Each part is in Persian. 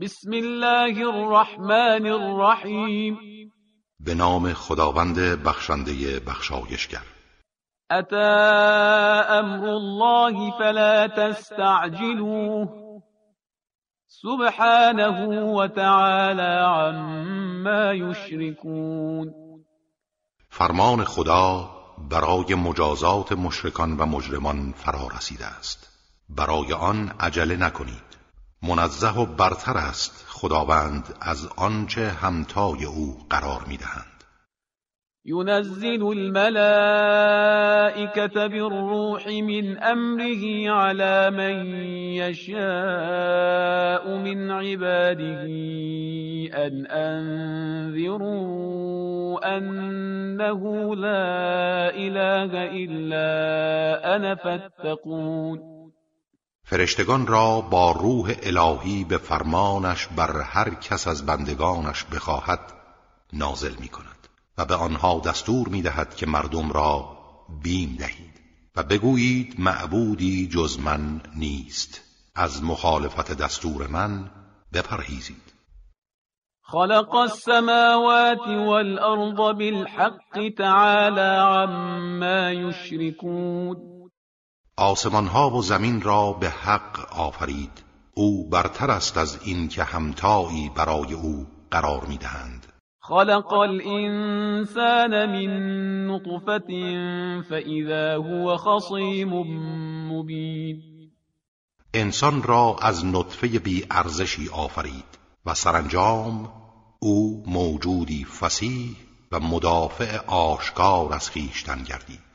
بسم الله الرحمن الرحیم به نام خداوند بخشنده بخشایشگر. اتا امر الله فلا تستعجلوه. سبحانه وتعالى عما یشركون فرمان خدا برای مجازات مشرکان و مجرمان فرا رسیده است. برای آن عجله نکنید. منزه و برتر است خداوند از آنچه همتای او قرار می‌دهند. ينزل الملائكة بالروح من أمره على من يشاء من عباده أن أنذروا أنه لا إله إلا أنا فاتقون. فرشتگان را با روح الهی به فرمانش بر هر کس از بندگانش بخواهد نازل می کند و به آنها دستور می دهد که مردم را بیم دهید و بگویید معبودی جز من نیست. از مخالفت دستور من بپرهیزید. خلق السماوات والأرض بالحق تعالى عما يشركون. آسمان ها و زمین را به حق آفرید. او برتر است از این که همتایی برای او قرار می‌دهند. خلق الانسان من نطفة فاذا هو خصیم مبین انسان را از نطفه بی ارزشی آفرید و سرانجام او موجودی فسیح و مدافع آشکار از خیشتن گردید.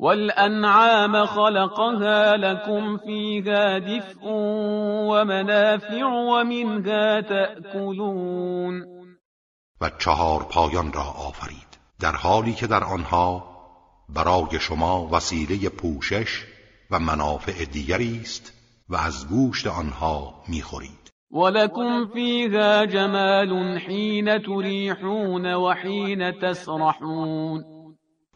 والأنعام خلقها لكم فيها دفء ومنافع ومنها تأكلون. و چهار پایان را آفرید. در حالی که در آنها برای شما وسیله پوشش و منافع دیگری است و از گوشت آنها می‌خورید. ولكم فيها جمال حين تريحون وحين تسرحون.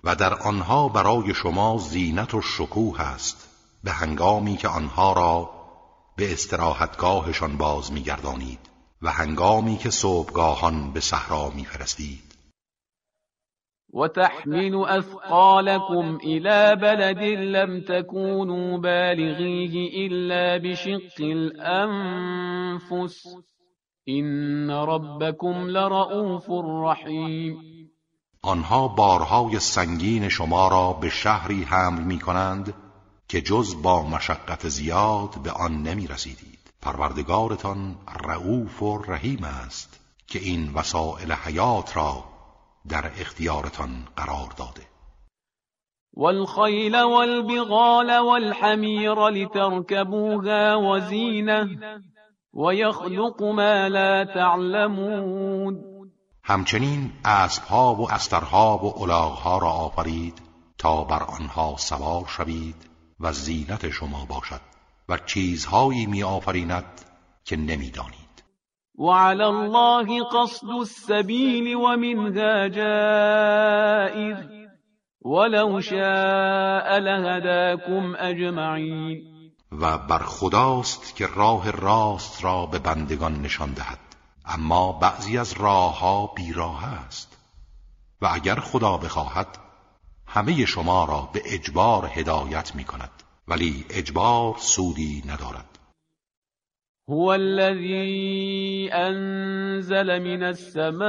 و در آنها برای شما زینت و شکوه است به هنگامی که آنها را به استراحتگاهشان باز میگردانید و هنگامی که صبحگاهان به صحرا میفرستید. و تحمل اثقالكم الى بلد لم تكونوا بالغیه الا بشق الانفس این ربكم لرؤوف رحیم آنها بارهای سنگین شما را به شهری حمل می کنند که جز با مشقت زیاد به آن نمی رسیدید پروردگارتان رعوف و رحیم است که این وسائل حیات را در اختیارتان قرار داده. والخیل والبغال والحمیر لتركبوها وزینه ويخلق ما لا تعلمون. همچنین اسبها و استرها و الاغها را آفرید تا بر آنها سوار شوید و زینت شما باشد و چیزهایی می آفریند که نمی‌دانید. وعلى الله قصد السبیل ومنها جائر. ولو شاء لهداكم اجمعین و بر خداست که راه راست را به بندگان نشان دهد. اما بعضی از راه ها بیراه است. و اگر خدا بخواهد همه شما را به اجبار هدایت می کند ولی اجبار سودی ندارد. هو الذي انزل من السماء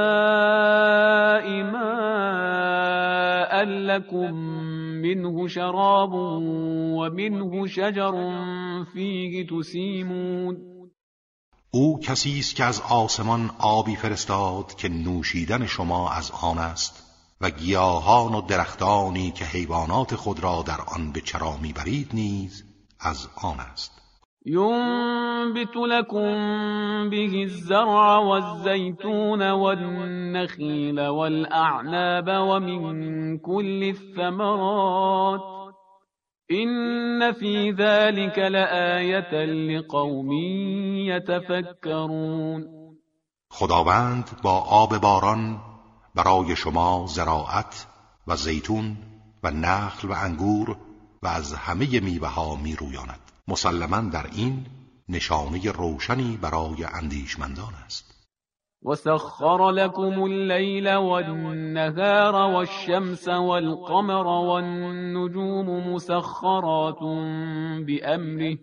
ماء لكم منه شراب ومنه شجر فيه تسيمون او کسی است که از آسمان آبی فرستاد که نوشیدن شما از آن است و گیاهان و درختانی که حیوانات خود را در آن به چرا می‌برید نیز از آن است. ينبت لكم به الزرع والزيتون والنخيل والأعناب ومن كل الثمرات. إن في ذلك لآية لقوم يتفكرون خداوند با آب باران برای شما زراعت و زیتون و نخل و انگور و از همه میوه ها می رویاند مسلما در این نشانه روشنی برای اندیشمندان است. وسخر لكم الليل والنهار والشمس والقمر والنجوم مسخرات بأمره.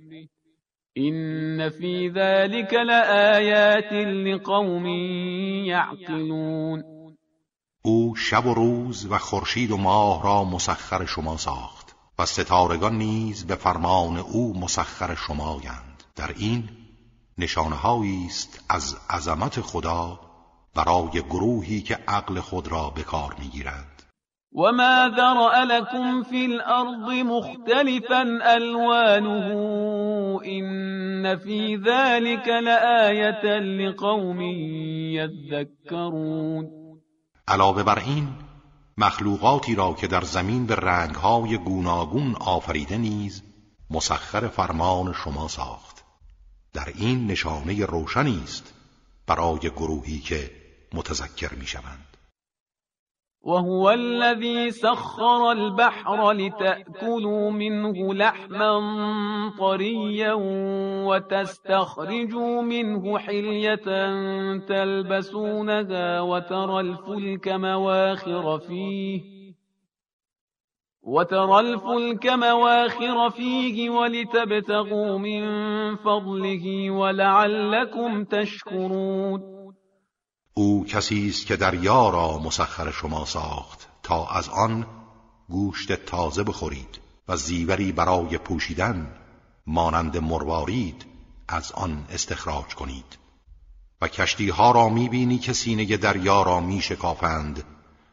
إن في ذلك لآيات لقوم يعقلون. او شب و روز و خورشید و ماه را مسخر شما ساخت و ستارگان نیز به فرمان او مسخر شمایند. در این نشانههایی است از عظمت خدا برای گروهی که عقل خود را به کار می‌گیرند. و ما ذرأ لكم فی الارض مختلفا الوانه این فی ذلك لآیه لقوم یذکرون علاوه بر این مخلوقاتی را که در زمین به رنگهای گوناگون آفریده نیز مسخر فرمان شما ساخت. در این نشانه روشنی است برای گروهی که متذکر می‌شوند. وهو الذي سخر البحر لتأكلوا منه لحما طريا وتستخرجوا منه حلية تلبسونها وترى الفلك مواخر فيه وترى الفلك مواخر فيه ولتبتغوا من فضله ولعلكم تشكرون. او کسی است که دریا را مسخر شما ساخت تا از آن گوشت تازه بخورید و زیوری برای پوشیدن مانند مروارید از آن استخراج کنید. و کشتی ها را می‌بینی که سینه دریا را میشکافند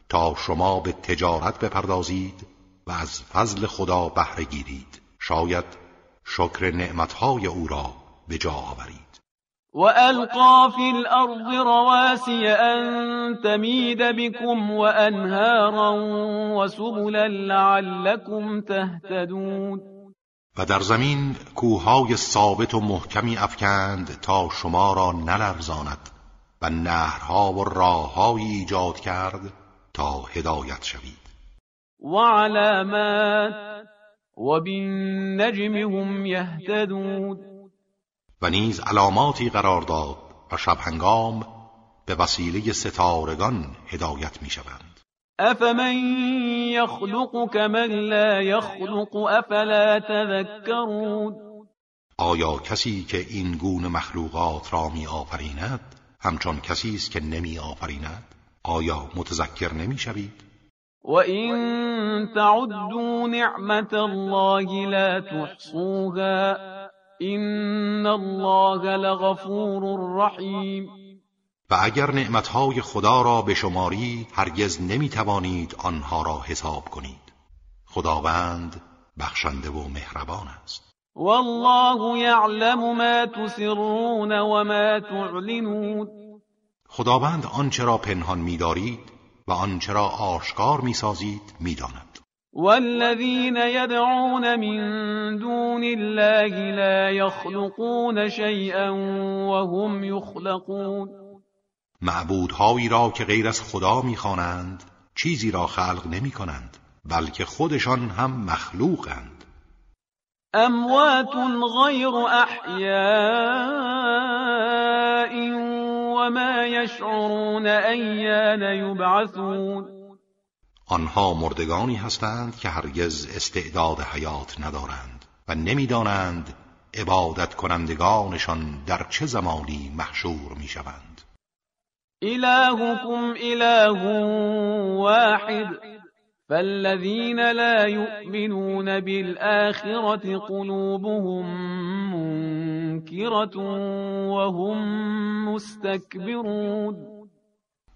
تا شما به تجارت بپردازید و از فضل خدا بهره گیرید. شاید شکر نعمتهای او را به جا آورید. و القا فی الارض رواسی ان تمید بكم و انهارا و سبلا لعلكم تهتدون. و در زمین کوههای ثابت و محکمی افکند تا شما را نلرزاند و نهرها و راههایی ایجاد کرد تا هدایت شوید. وعلامات وبالنجم هم يهتدون. و نیز علاماتی قرار داد و شب هنگام به وسیله ستارگان هدایت می شوند افمن یخلق کمن لا یخلق افلا تذکرون. آیا کسی که این گونه مخلوقات را می آفریند همچون کسی است که نمی آفریند آیا متذکر نمی شوید؟ وَإِن تَعُدُّوا نِعْمَةَ اللَّهِ لَا تُحْصُوهَا إِنَّ اللَّهَ لَغَفُورٌ رَحِيمٌ و اگر نعمتهای خدا را به شماری هرگز نمی توانید آنها را حساب کنید. خداوند بخشنده و مهربان است. والله یعلم ما تسرون و ما تعلنون خداوند آنچه را پنهان می‌دارید و آنچه را آشکار می‌سازید می‌داند. والذین یدعون من دون الله لا يخلقون شيئا وهم يخلقون معبودهایی را که غیر از خدا می‌خوانند چیزی را خلق نمی کنند بلکه خودشان هم مخلوقند. اموات غیر احیاء وما يشعرون ایان یبعثون آنها مردگانی هستند که هرگز استعداد حیات ندارند و نمی‌دانند عبادت کنندگانشان در چه زمانی محشور می‌شوند. الهكم اله واحد. فالذين لا يؤمنون بالآخرة قلوبهم منكرة وهم مستكبرون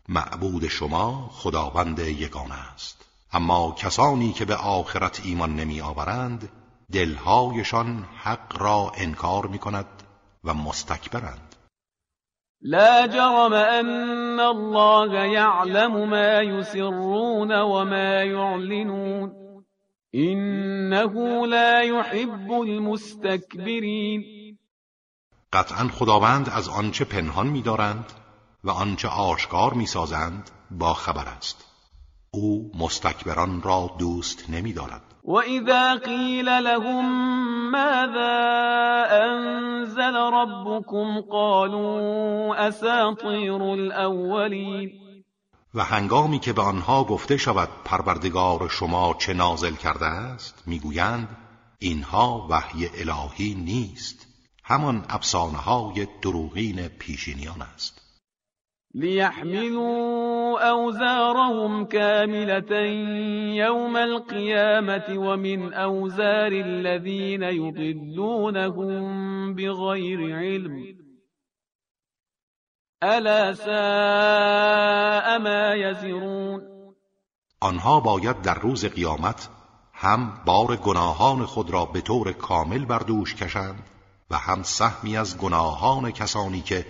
معبود شما خداوند یگانه است. اما کسانی که به آخرت ایمان نمی آورند دلهایشان حق را انکار می کند و مستکبرند. لا جرم ان الله يعلم ما يسرون وما يعلنون. انه لا يحب المستكبرين. قطعا خداوند از آنچه پنهان می‌دارند و آنچه آشکار می‌سازند با خبر است. او مستکبران را دوست نمی دارد و اذا قیل لهم ماذا انزل ربكم قالوا اساطیر الاولین و هنگامی که به آنها گفته شود پروردگار شما چه نازل کرده است می‌گویند اینها وحی الهی نیست. همان افسانه های دروغین پیشینیان است. لیحملوا اوزارهم كاملة يوم القيامة ومن اوزار الذين يضلونهم بغير علم الا ساء ما يزرون آنها باید در روز قیامت هم بار گناهان خود را به طور کامل بر دوش کشند و هم سهمی از گناهان کسانی که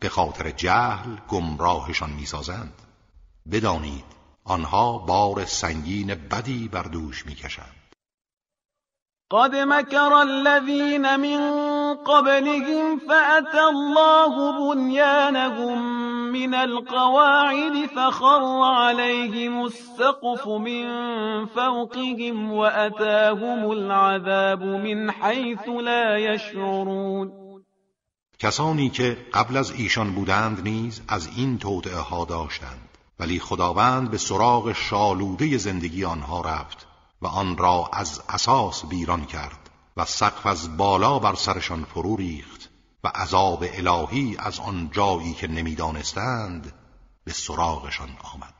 به خاطر جهل گمراهشان می‌سازند. بدانید آنها بار سنگین بدی بر دوش می‌کشند. قد مكر الذين من قبلهم فأتى الله بنيانهم من القواعد فخر عليهم السقف من فوقهم وأتاهم العذاب من حيث لا يشعرون کسانی که قبل از ایشان بودند نیز از این توطعه ها داشتند. ولی خداوند به سراغ شالوده زندگی آنها رفت و آن را از اساس ویران کرد و سقف از بالا بر سرشان فرو ریخت و عذاب الهی از آن جایی که نمی‌دانستند به سراغشان آمد.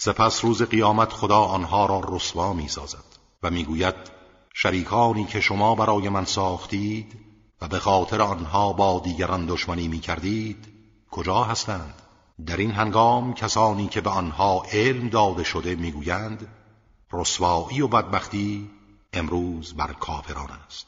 سپس روز قیامت خدا آنها را رسوا می سازد و می‌گوید شریکانی که شما برای من ساختید و به خاطر آنها با دیگران دشمنی می کردید کجا هستند؟ در این هنگام کسانی که به آنها علم داده شده می‌گویند رسوایی و بدبختی امروز بر کافران است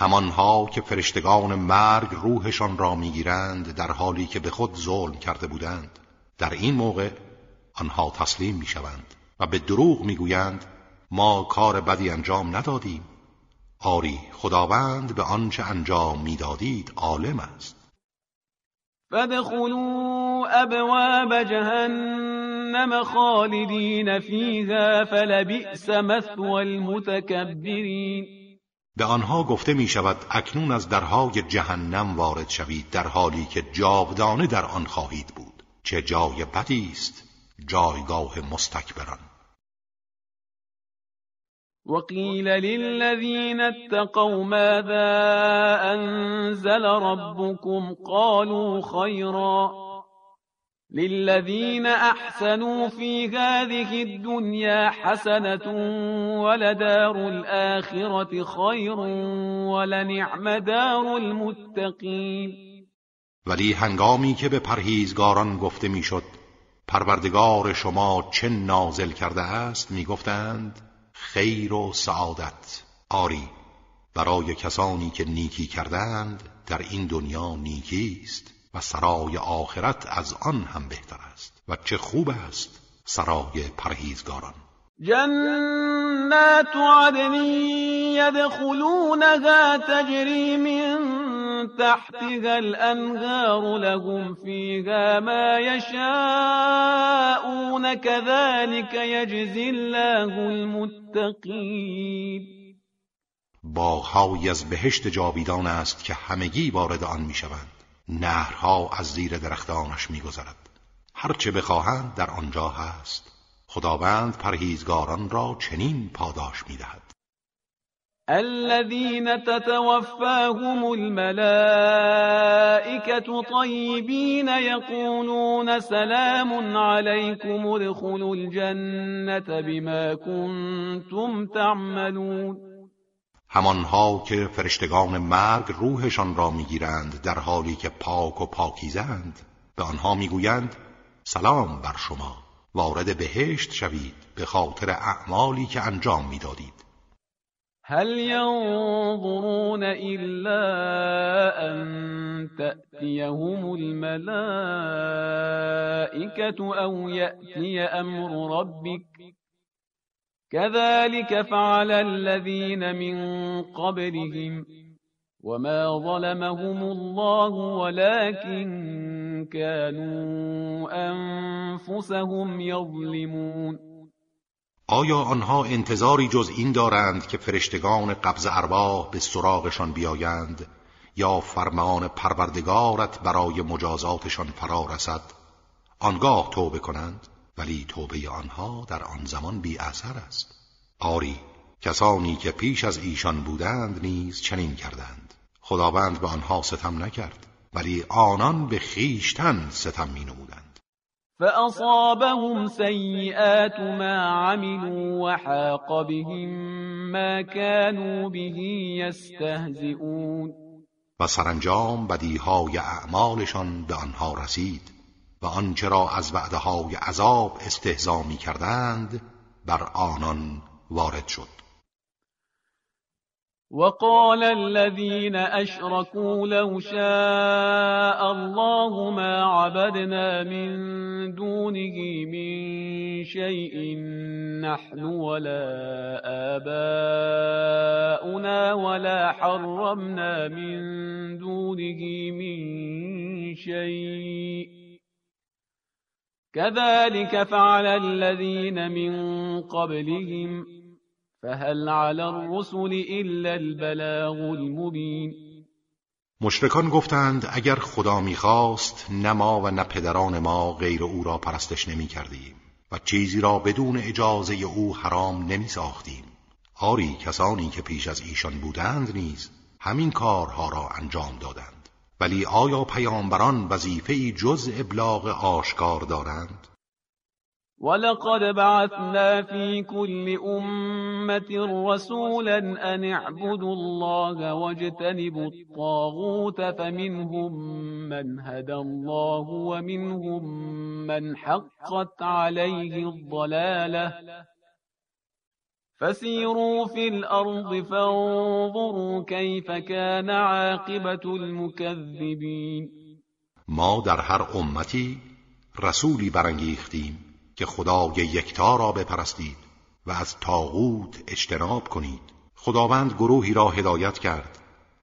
همانها که فرشتگان مرگ روحشان را می‌گیرند در حالی که به خود ظلم کرده بودند در این موقع آنها تسلیم می‌شوند و به دروغ می‌گویند ما کار بدی انجام ندادیم. آری خداوند به آنچه انجام می‌دادید عالم است. فادخلوا ابواب جهنم خالدین فیها فلبئس مثوى المتکبرین. به آنها گفته می شود اکنون از درهای جهنم وارد شوید در حالی که جاودانه در آن خواهید بود. چه جای بدی است جایگاه مستکبران. وقیل للذین اتقوا ماذا انزل ربكم قالوا خیرا. للذين احسنوا في هذه الدنيا حسنة ولدار الآخرة خير ولنعم دار المتقين ولی هنگامی که به پرهیزگاران گفته می‌شد پروردگار شما چه نازل کرده است می‌گفتند خیر و سعادت. آری برای کسانی که نیکی کردند در این دنیا نیکی است. و سرای آخرت از آن هم بهتر است. و چه خوب است سرای پرهیزگاران. جنات عدن يدخلونها تجري من تحتها الأنهار لهم فيها ما يشاءون كذلك يجزي الله المتقين باغهایی از بهشت جاویدان است که همگی وارد آن می‌شوند. نهرها از زیر درختانش میگذرد. هرچه بخواهند در آنجا هست. خداوند پرهیزگاران را چنین پاداش می‌دهد. الذين تتوفاهم الملائكة طيبين يقولون سلام عليكم ادخلوا الجنة بما كنتم تعملون. همانها که فرشتگان مرگ روحشان را می‌گیرند در حالی که پاک و پاکیزند به آنها می‌گویند سلام بر شما وارد بهشت شوید به خاطر اعمالی که انجام می‌دادید. هل ينظرون إلا أن تأتيهم الملائكة أو يأتي أمر ربك كذلك فعل الذين من قبلهم وما ظلمهم الله ولكن كانوا أنفسهم يظلمون. آیا آنها انتظاری جز این دارند که فرشتگان قبض ارواح به سراغشان بیایند یا فرمان پروردگارت برای مجازاتشان فرا رسد آنگاه توبه کنند. ولی توبه آنها در آن زمان بی اثر است. آری کسانی که پیش از ایشان بودند نیز چنین کردند. خداوند به آنها ستم نکرد ولی آنان به خیشتن ستم می نمودند فأصابهم سيئات ما عملوا وحاق بهم ما كانوا به يستهزئون. و سرانجام بدیهای اعمالشان به آنها رسید. و آنچه را از وعدههای عذاب استهزا می کردند بر آنان وارد شد. وقال الذين أشركوا لو شاء الله ما عبدنا من دونه من شيء نحن ولا آباؤنا ولا حرمنا من دونه من شيء. كذلك فعل الذين من قبلهم فهل على الرسل الا البلاغ المبین مشرکان گفتند اگر خدا می‌خواست نه ما و نه پدران ما غیر او را پرستش نمی کردیم و چیزی را بدون اجازه او حرام نمی ساختیم آری کسانی که پیش از ایشان بودند نیز همین کارها را انجام دادند. ولی آیا پیامبران وظیفه جز ابلاغ آشکار دارند؟ ولقد بعثنا في كل أمة رسولا أن اعبدوا الله واجتنبوا الطاغوت فمنهم من هدى الله ومنهم من حقت عليه الضلالة فسيروا في الأرض فانظروا كيف كان عاقبة المكذبين. ما در هر امتی رسولی برانگیختیم که خدای یکتا را بپرستید و از تاغوت اجتناب کنید. خداوند گروهی را هدایت کرد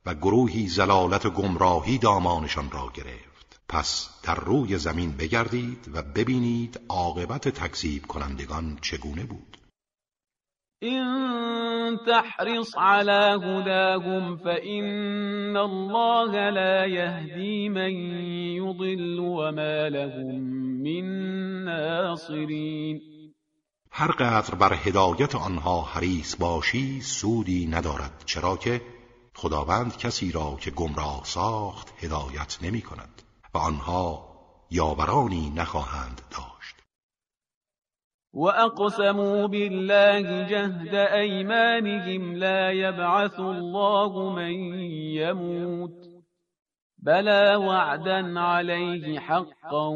و گروهی زلالت و گمراهی دامانشان را گرفت. پس در روی زمین بگردید و ببینید عاقبت تکذیب کنندگان چگونه بود. این تحرص على هداهم فإن الله لا يهدي من يضل وما لهم من ناصرین هر قدر بر هدایت آنها حریص باشی سودی ندارد چرا که خداوند کسی را که گمراه ساخت هدایت نمی کند و آنها یاورانی نخواهند داشت. و اقسموا بالله جهد ایمانهم لا یبعث الله من یموت بلى وعدا عليه حقا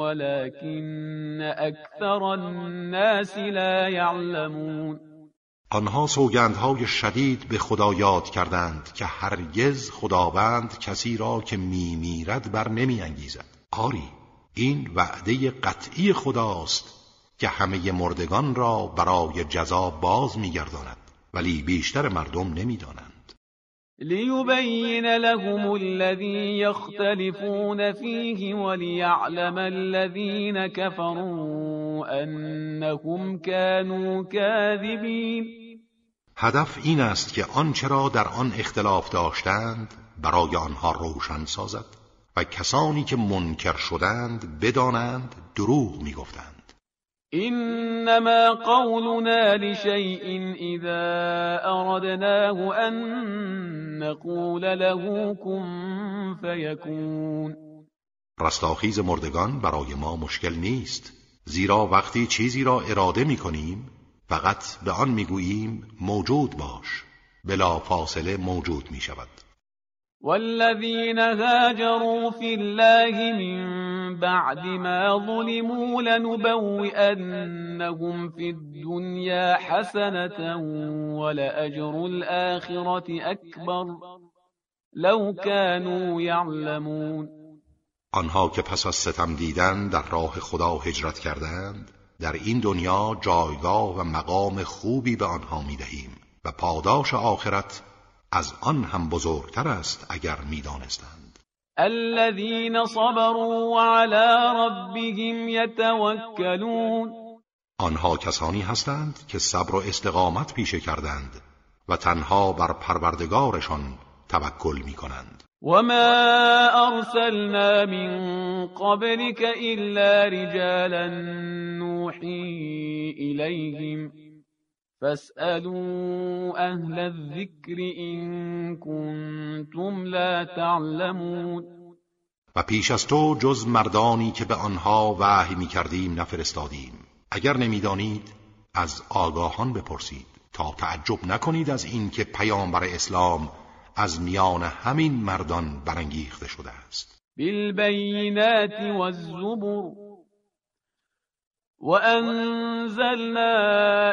ولكن اكثر الناس لا يعلمون آنها سوگندهای شدید به خدا یاد کردند که هرگز خداوند کسی را که میمیرد بر نمی انگیزد آری این وعده قطعی خداست که همه مردگان را برای جزا باز میگرداند ولی بیشتر مردم نمی‌دانند. ليبين لهم الذي يختلفون فيه وليعلم الذين كفروا أنهم كانوا كاذبين. هدف این است که آنچه را در آن اختلاف داشتند برای آنها روشن سازد و کسانی که منکر شدند بدانند دروغ می‌گفتند. إنما قولنا لشيء إذا أردناه أن نقول له كن فيكون. رستاخیز مردگان برای ما مشکل نیست زیرا وقتی چیزی را اراده می کنیم فقط به آن می گوییم موجود باش بلا فاصله موجود می شود والذين هاجروا في الله من بعد ما ظلموا لنبوئنهم في الدنيا حسنة ولأجر الآخرة أكبر. لو كانوا يعلمون. آنها که پس از ستم دیدن در راه خدا هجرت کردند در این دنیا جایگاه و مقام خوبی به آنها می‌دهیم و پاداش آخرت از آن هم بزرگتر است اگر می‌دانستند. الذين صبروا وعلى ربهم يتوكلون. آنها کسانی هستند که صبر و استقامت پیشه کردند و تنها بر پروردگارشان توکل می کنند وما ارسلنا من قبلك الا رجالا نوحي اليهم فاسألوا اهل الذكر ان كنتم لا تعلمون. و پیش از تو جز مردانی که به آنها وحی می کردیم نفرستادیم. اگر نمی‌دانید از آگاهان بپرسید. تا تعجب نکنید از اینکه پیامبر اسلام از میان همین مردان برانگیخته شده است. بالبینات والزبر. وأنزلنا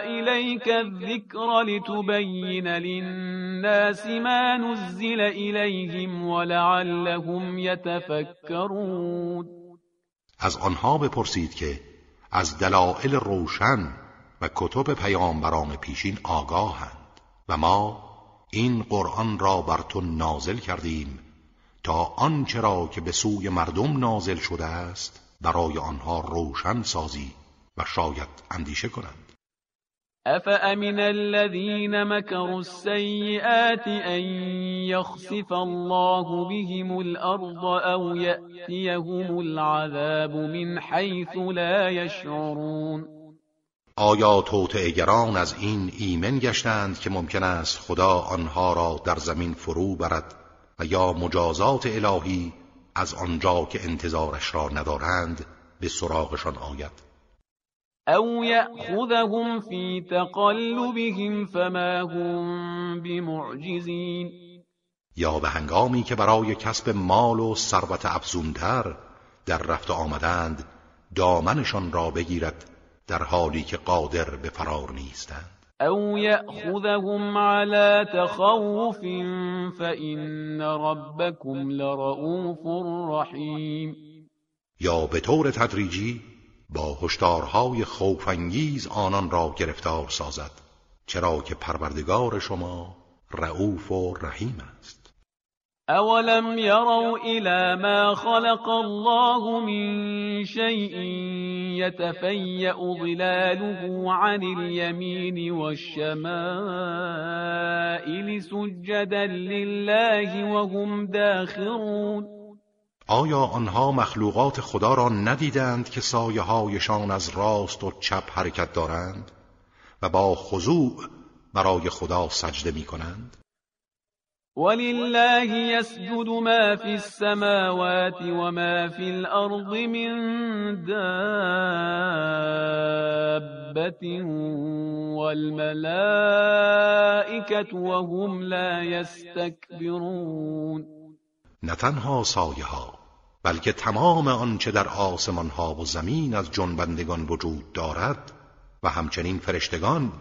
إليك الذكر لتبين للناس ما نزل إليهم ولعلهم يتفكرون از آنها بپرسید که از دلائل روشن و کتب پیامبران پیشین آگاهند و ما این قرآن را بر تو نازل کردیم تا آنچه را که به سوی مردم نازل شده است برای آنها روشن سازی. و شاید اندیشه کنند. افامن الذين مكروا السيئات ان يخسف الله بهم الارض او ياتيهم العذاب من حيث لا يشعرون آیا توطئهگران از این ایمن گشتند که ممکن است خدا آنها را در زمین فرو برد و یا مجازات الهی از آنجا که انتظارش را ندارند به سراغشان آید؟ او یأخذهم فی تقلبهم فما هم بمعجزین یا به هنگامی که برای کسب مال و ثروت افزونتر در رفت آمدند دامنشان را بگیرد در حالی که قادر به فرار نیستند. او یأخذهم على تخوف فإن ربكم لرؤوف رحیم یا به طور تدریجی با هشدارهای خوفانگیز آنان را گرفتار سازد چرا که پروردگار شما رعوف و رحیم است. اولم يروا الى ما خلق الله من شيء يتفيأ ظلاله عن اليمين والشمائل سجدا لله وهم داخرون. آیا آنها مخلوقات خدا را ندیدند که سایه هایشان از راست و چپ حرکت دارند و با خضوع برای خدا سجده می کنند؟ ولله يسجد ما في السماوات وما في الأرض من دابة والملائكة وهم لا يستكبرون نه تنها سایه ها بلکه تمام آنچه در آسمان ها و زمین از جنبندگان وجود دارد و همچنین فرشتگان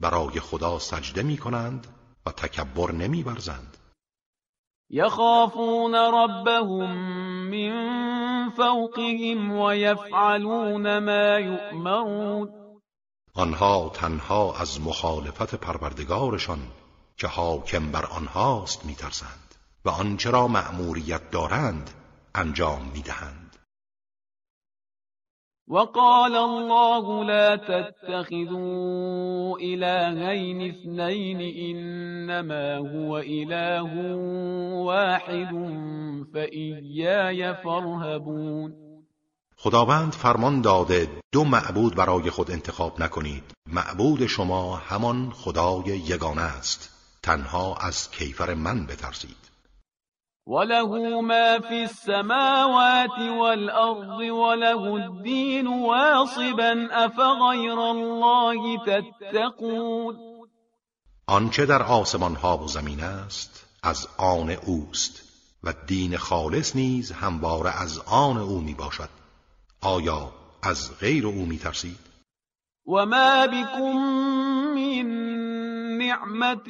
برای خدا سجده می کنند و تکبر نمی برزند یخافون ربهم من فوقهم و یفعلون ما یؤمرون. آنها تنها از مخالفت پروردگارشان که حاکم بر آنهاست میترسند و آنچه را مأموریت دارند انجام می‌دهند. وقال الله لا تتخذوا إلهين اثنين إنما هو إله واحد فإياي فارهبون. خداوند فرمان داده دو معبود برای خود انتخاب نکنید. معبود شما همان خدای یگانه است. تنها از کیفر من بترسید. وله ما في السماوات والأرض وله الدين واصبا أفغير الله تتقون آنچه در آسمان ها و زمین است از آن اوست و دین خالص نیز همواره از آن او می باشد آیا از غیر او می ترسید؟ و ما بكم من نعمت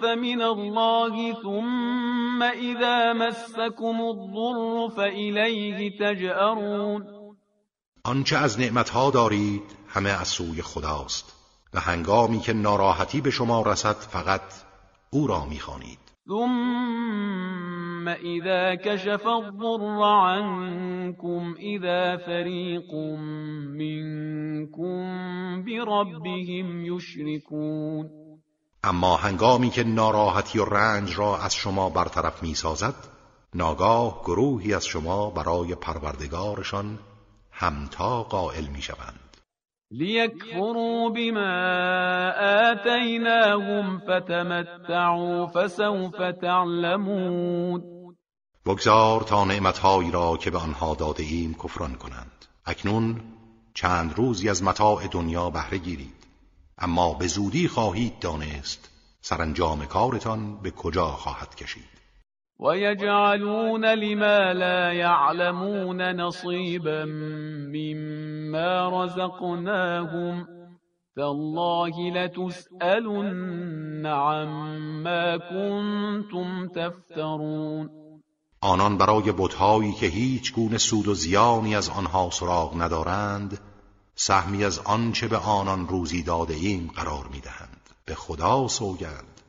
فمن الله ثم اذا مسكم الضر فإلیه تجأرون. آنچه از نعمتها دارید همه از سوی خداست و هنگامی که ناراحتی به شما رسد فقط او را می‌خوانید. ثم اذا كشف الضر عنكم اذا فريق منكم بربهم يشركون. اما هنگامی که ناراحتی و رنج را از شما برطرف می‌سازد ناگاه گروهی از شما برای پروردگارشان همتا قائل می‌شوند. ليكفروا بما آتيناهم فتمتعوا فسوف تعلمون. بگذار تا نعمتهایی را که به آنها داده ایم کفران کنند. اکنون چند روزی از متاع دنیا بهره گیرید. اما به زودی خواهید دانست سرانجام کارتان به کجا خواهد کشید. ويجعلون لما لا يعلمون نصيبا مما رزقناهم تالله لتسألن عما كنتم تفترون. آنان برای بتهایی که هیچ گونه سود و زیانی از آنها سراغ ندارند سهمی از آنچه به آنان روزی داده ایم قرار می‌دهند. به خدا سوگند.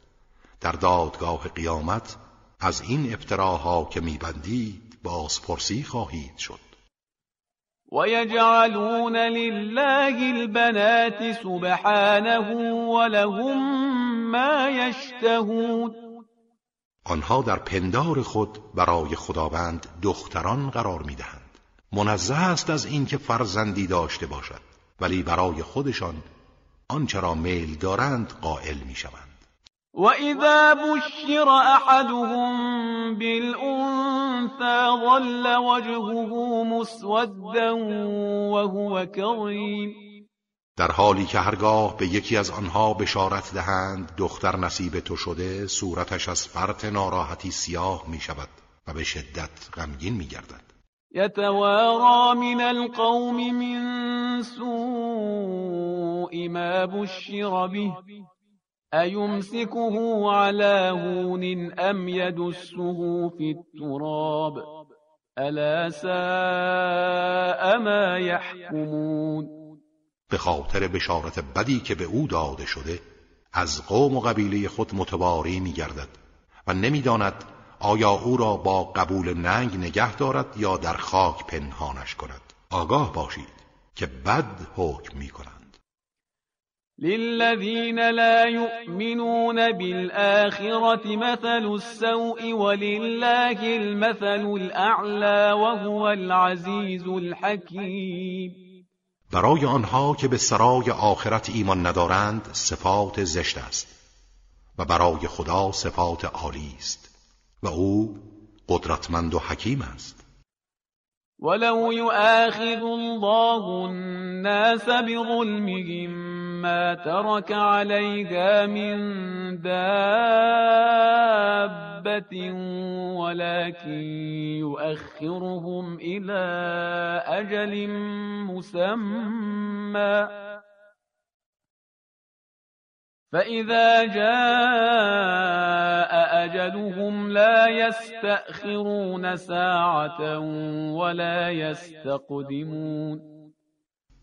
در دادگاه قیامت از این افتراها که میبندید بازپرسی خواهید شد. ويجعلون لله البنات سبحانه ولهم ما يشتهون آنها در پندار خود برای خداوند دختران قرار می‌دهند. منزه است از اینکه فرزندی داشته باشد. ولی برای خودشان آنچه را میل دارند قائل می‌شوند. وإذا بشر أحدهم بالأنثى ظل وجهه مسودا وهو كظيم. در حالی که هرگاه به یکی از آنها بشارت دهند دختر نصیب تو شده صورتش از فرط ناراحتی سیاه می شود و به شدت غمگین می گردد یتوارا من القوم من سوء ما بشر به. أيمسكه على هون أم يدسه في التراب؟ ألا ساء ما يحكمون؟ به خاطر بشارت بدی که به او داده شده از قوم و قبیله خود متواری می گردد و نمی‌داند آیا او را با قبول ننگ نگه دارد یا در خاک پنهانش کند؟ آگاه باشید که بد حکم می کند للذين لا يؤمنون بالآخرة مثل السوء ولله المثل الأعلى وهو العزيز الحكيم برای آنها که به سرای آخرت ایمان ندارند صفات زشت است و برای خدا صفات عالی است. و أو قدرتمند و حکیم است. ولو يؤاخذ الله الناس بظلمهم ما ترك عليها من دابة ولكن يؤخرهم إلى أجل مسمى. فإذا جاء أجلهم لا يستأخرون ساعة ولا يستقدمون.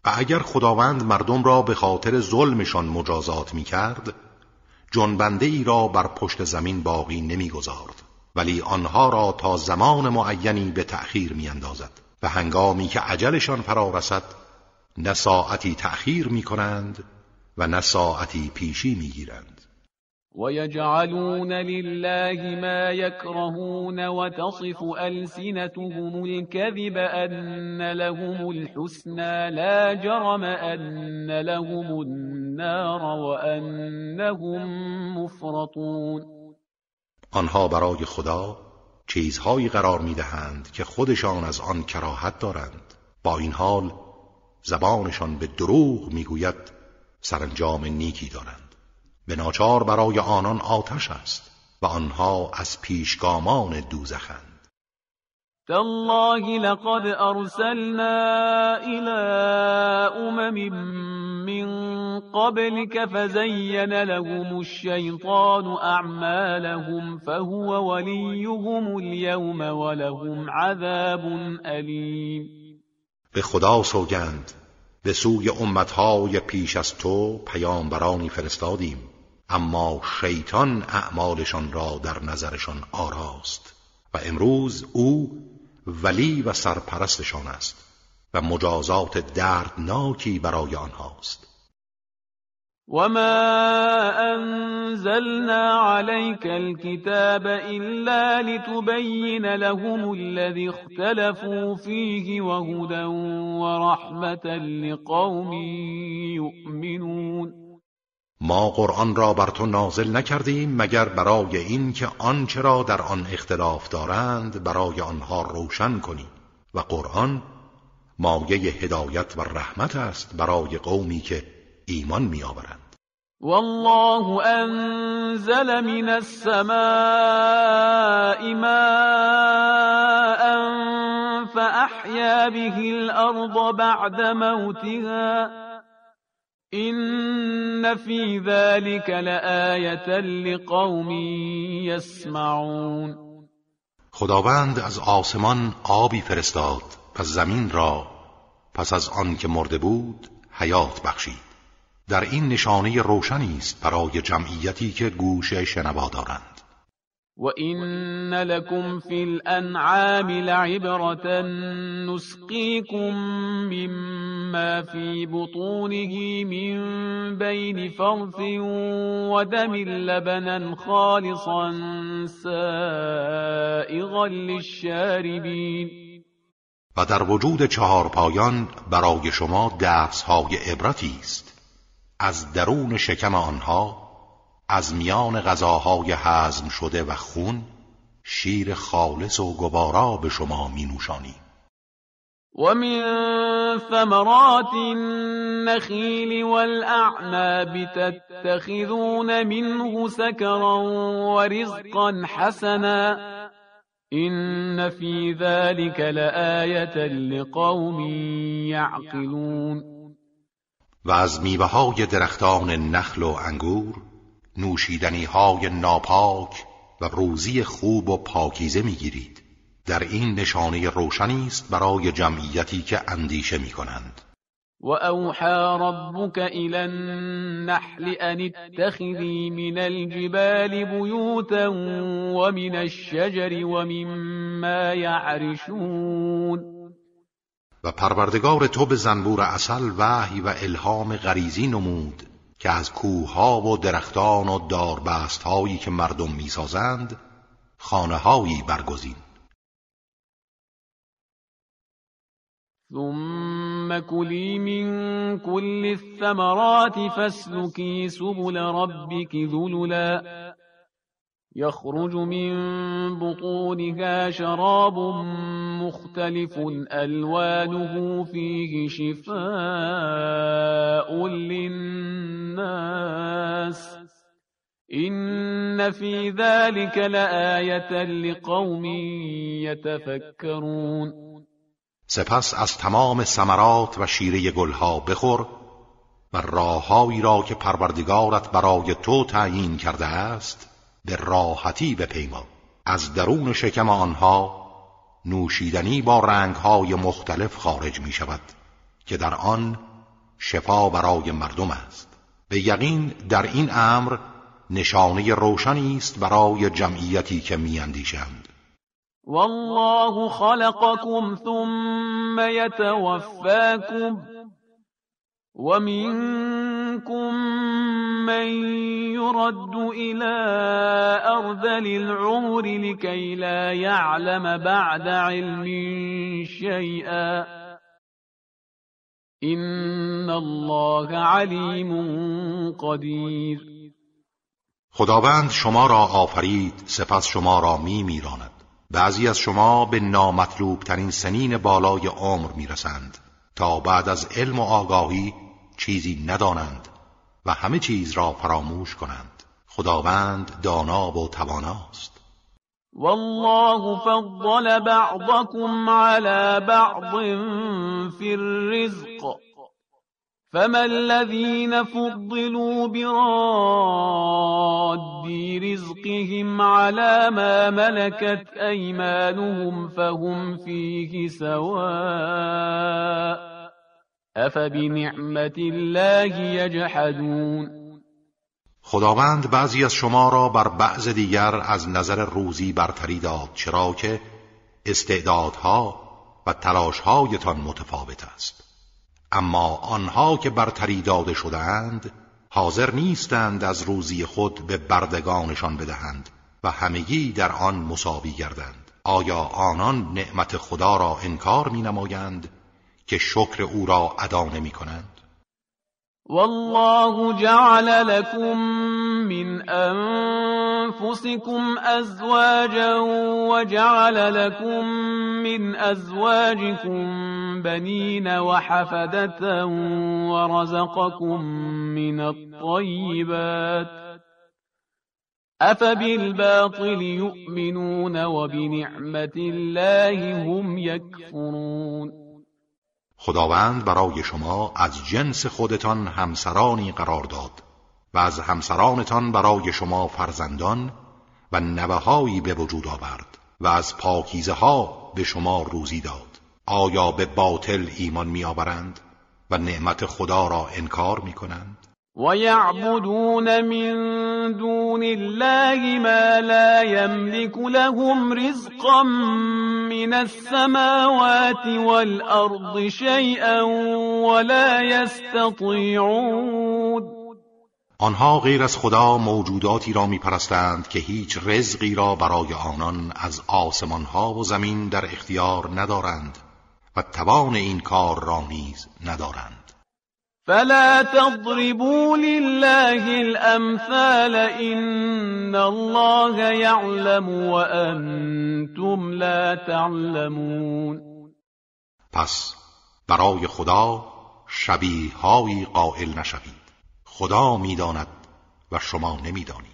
و اگر خداوند مردم را به خاطر ظلمشان مجازات می کرد جنبنده ای را بر پشت زمین باقی نمی گذارد ولی آنها را تا زمان معینی به تأخیر می اندازد و هنگامی که عجلشان فرا رسد نه ساعتی تأخیر می کنند و نه ساعتی پیشی می گیرند ويجعلون لله ما يكرهون وتصف ألسنتهم الكذب أن لهم الحسنى لا جرم أن لهم النار وأنهم مفرطون. آنها برای خدا چیزهایی قرار می‌دهند که خودشان از آن کراهت دارند. با این حال زبانشان به دروغ می‌گوید سرانجام نیکی دارند. به ناچار برای آنان آتش است و آنها از پیشگامان دوزخند. تالله لقد ارسلنا الى امم من قبلك فزين لهم الشيطان اعمالهم فهو وليهم اليوم ولهم عذاب الیم به خدا سوگند به سوی امتهای پیش از تو پیامبرانی فرستادیم. اما شیطان اعمالشان را در نظرشان آراست و امروز او ولی و سرپرستشان است و مجازات دردناکی برای آنهاست. وما انزلنا عليك الكتاب الا لتبين لهم الذي اختلفوا فيه وهدى ورحمة لقوم يؤمنون. ما قرآن را بر تو نازل نکردیم مگر برای این که آنچه را در آن اختلاف دارند برای آنها روشن کنی. و قرآن مایه هدایت و رحمت است برای قومی که ایمان میآورند. والله انزل من السماء ماء فأحيا به الأرض بعد موتها این فی ذلك لآیة لقوم یسمعون خداوند از آسمان آبی فرستاد پس زمین را پس از آن که مرده بود حیات بخشید. در این نشانه روشنی است برای جمعیتی که گوش شنوا دارند. وَإِنَّ لَكُمْ فِي الْأَنْعَامِ لَعِبْرَةً نُسْقِيكُم مِّمَّا فِي بُطُونِهِ مِن بَيْنِ فَرْثٍ وَدَمٍ لَّبَنًا خَالِصًا سَائِغًا لِّلشَّارِبِينَ و در وجود چهار پایان برای شما درسهای عبرتی است. از درون شکم آنها از میان غذاهای هضم شده و خون شیر خالص و گوارا به شما می نوشانی و من ثمرات النخیل والأعناب تتخذون منه سكرا ورزقا حسنا إن في ذلك لآية لقوم يعقلون. و از میوه های درختان نخل و انگور نوشیدنی های ناپاک و روزی خوب و پاکیزه می‌گیرید. در این نشانه روشنی است برای جمعیتی که اندیشه می کنند و اوحى ربك الى النحل ان اتخذي من الجبال بيوتا ومن الشجر ومما يعرشون. و پروردگار تو به زنبور اصل وحی و الهام غریزی نمود. که از کوهها و درختان و داربست هایی که مردم می‌سازند خانه هایی برگزین. ثم كلي من كل الثمرات فاسلكي سبل ربك ذللا. يخرج من بطونها شراب مختلف ألوانه فيه شفاء للناس. إن في ذلك لآية لقوم يتفكرون. سپس از تمام ثمرات و شیره گلها بخور و راههایی را که پروردگارت برای تو تعیین کرده است به راحتی بپیما. از درون شکم آنها نوشیدنی با رنگهای مختلف خارج می شود که در آن شفا برای مردم است. به یقین در این امر نشانه روشنی است برای جمعیتی که میاندیشند. والله خلقكم ثم يتوفاكم ومنكم من يرد إلى أرذل العمر لكي لا يعلم بعد علم شيئا إن الله علیم قدیر خداوند شما را آفرید سپس شما را می میراند بعضی از شما به نامطلوب ترین سنین بالای عمر می‌رسند تا بعد از علم و آگاهی چیزی ندانند. و همه چیز را فراموش کنند. خداوند دانا و تواناست. والله فضل بعضكم على بعض في الرزق. فما الذين فضلوا براد رزقهم على ما ملكت أيمانهم فهم فيه سواء. افبنعمت الله یجحدون خداوند بعضی از شما را بر بعض دیگر از نظر روزی برتری داد چرا که استعدادها و تلاشهایتان متفاوت است. اما آنها که برتری داده شدهاند حاضر نیستند از روزی خود به بردگانشان بدهند و همگی در آن مساوی گردند. آیا آنان نعمت خدا را انکار می نمایند که شکر او را ادا نمی کنند. والله جعل لكم من انفسكم ازواجا وجعل لكم من ازواجكم بنين وحفدة ورزقكم من الطيبات. افبالباطل يؤمنون وبنعمة الله هم يكفرون. خداوند برای شما از جنس خودتان همسرانی قرار داد و از همسرانتان برای شما فرزندان و نوههایی به وجود آورد و از پاکیزه ها به شما روزی داد. آیا به باطل ایمان میآورند و نعمت خدا را انکار می کنند ويعبدون من دون الله ما لا يملك لهم رزقا من السماوات والأرض شيئا ولا يستطيعون آنها غیر از خدا موجوداتی را میپرستند که هیچ رزقی را برای آنان از آسمانها و زمین در اختیار ندارند و توان این کار را نیز ندارند. فلا تضربوا لله الامثال ان الله يعلم وانتم لا تعلمون. پس برای خدا شبیه قائل نشوید. خدا می‌داند و شما نمی‌دانید.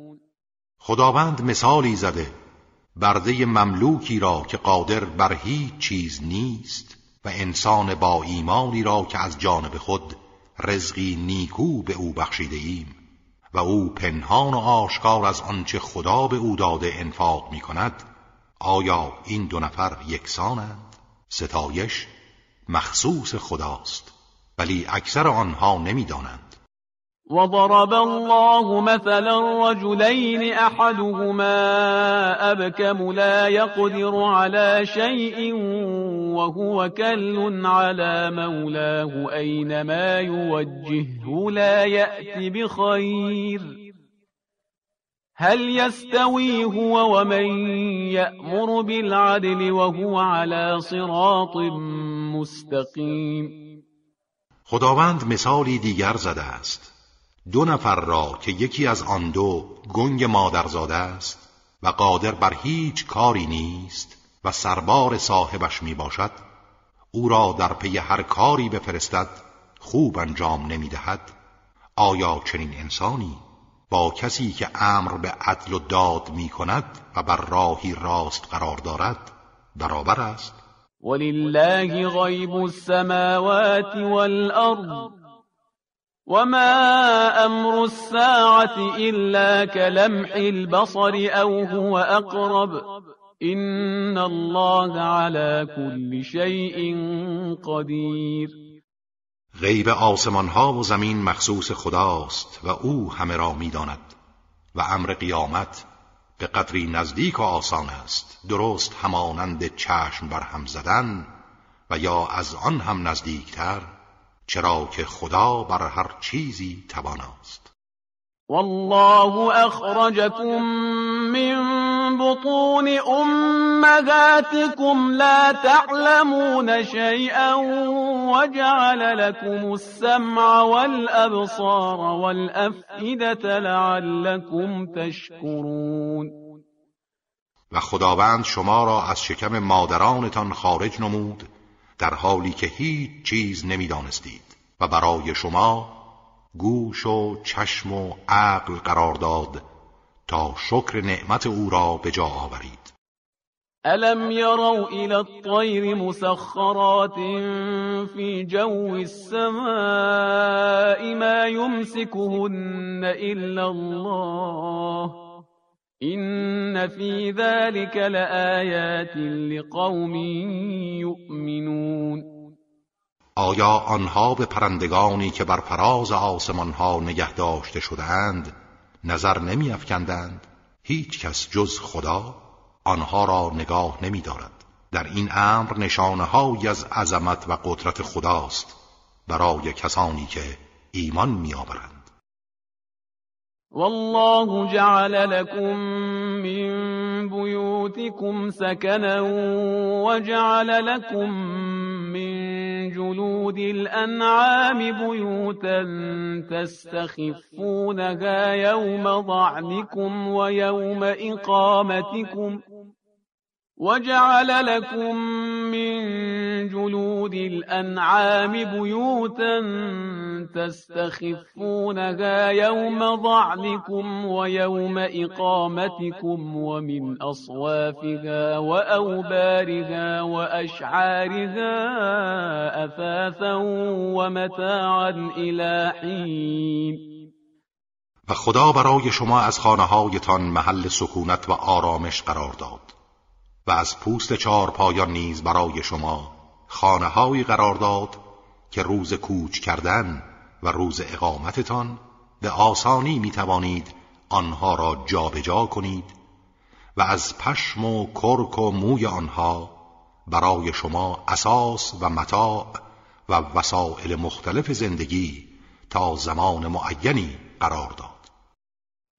خداوند مثالی زده برده مملوکی را که قادر بر هیچ چیز نیست و انسان با ایمانی را که از جانب خود رزقی نیکو به او بخشیده ایم و او پنهان و آشکار از آنچه خدا به او داده انفاق می کند آیا این دو نفر یکسانند؟ ستایش مخصوص خداست ولی اکثر آنها نمی‌دانند وضرب الله مثلا رجلين احدهما ابكم لا يقدر على شيء وهو كل على مولاه اينما يوجهه لا يات بخير هل يستوي هو ومن يامر بالعدل وهو على صراط مستقيم خداوند مثالی دیگر زده است. دو نفر را که یکی از آن دو گنگ مادرزاده است و قادر بر هیچ کاری نیست و سربار صاحبش می باشد او را در پی هر کاری بفرستد خوب انجام نمی دهد آیا چنین انسانی با کسی که امر به عدل و داد می کند و بر راهی راست قرار دارد برابر است؟ ولله غیب السماوات والارض. وما امر الساعة الا كلمح البصر او هو اقرب این الله على كل شيء قدیر غیب آسمان ها و زمین مخصوص خداست و او همه را می‌داند و امر قیامت به قدری نزدیک و آسان است. درست همانند چشم بر هم زدن و یا از آن هم نزدیکتر چرا که خدا بر هر چیزی تواناست. والله اخرجكم من بطون امهاتكم لا تعلمون شيئا وجعل لكم السمع والابصار والافئده لعلكم تشكرون. و خداوند شما را از شکم مادرانتان خارج نمود در حالی که هیچ چیز نمی‌دانستید. و برای شما گوش و چشم و عقل قرار داد تا شکر نعمت او را به جا آورید. الم يروا الى الطير مسخرات في جو السماء ما يمسكهن الا الله این فی ذلك لآیات لقوم یؤمنون آیا آنها به پرندگانی که بر فراز آسمان ها نگه داشته شدهاند نظر نمی افکندند؟ هیچ کس جز خدا آنها را نگاه نمی دارد. در این امر نشانه از عظمت و قدرت خداست برای کسانی که ایمان می آورند. والله جعل لكم من بيوتكم سكنا وجعل لكم من جلود الأنعام بيوتا تستخفونها يوم ضعنكم ويوم إقامتكم وجعل لكم من جلود الأنعام بيوتا تستخفونها يوم ضعنكم ويوم إقامتكم ومن أصوافها وأوبارها وأشعارها أثاثا ومتاعا إلى حين. و خدا برای شما از خانه هایتان محل سکونت و آرامش قرار داد. و از پوست چهار پایان نیز برای شما خانه قرار داد که روز کوچ کردن و روز اقامتتان به آسانی می توانید آنها را جابجا جا کنید و از پشم و کرک و موی آنها برای شما اساس و متاع و وسائل مختلف زندگی تا زمان معینی قرار داد.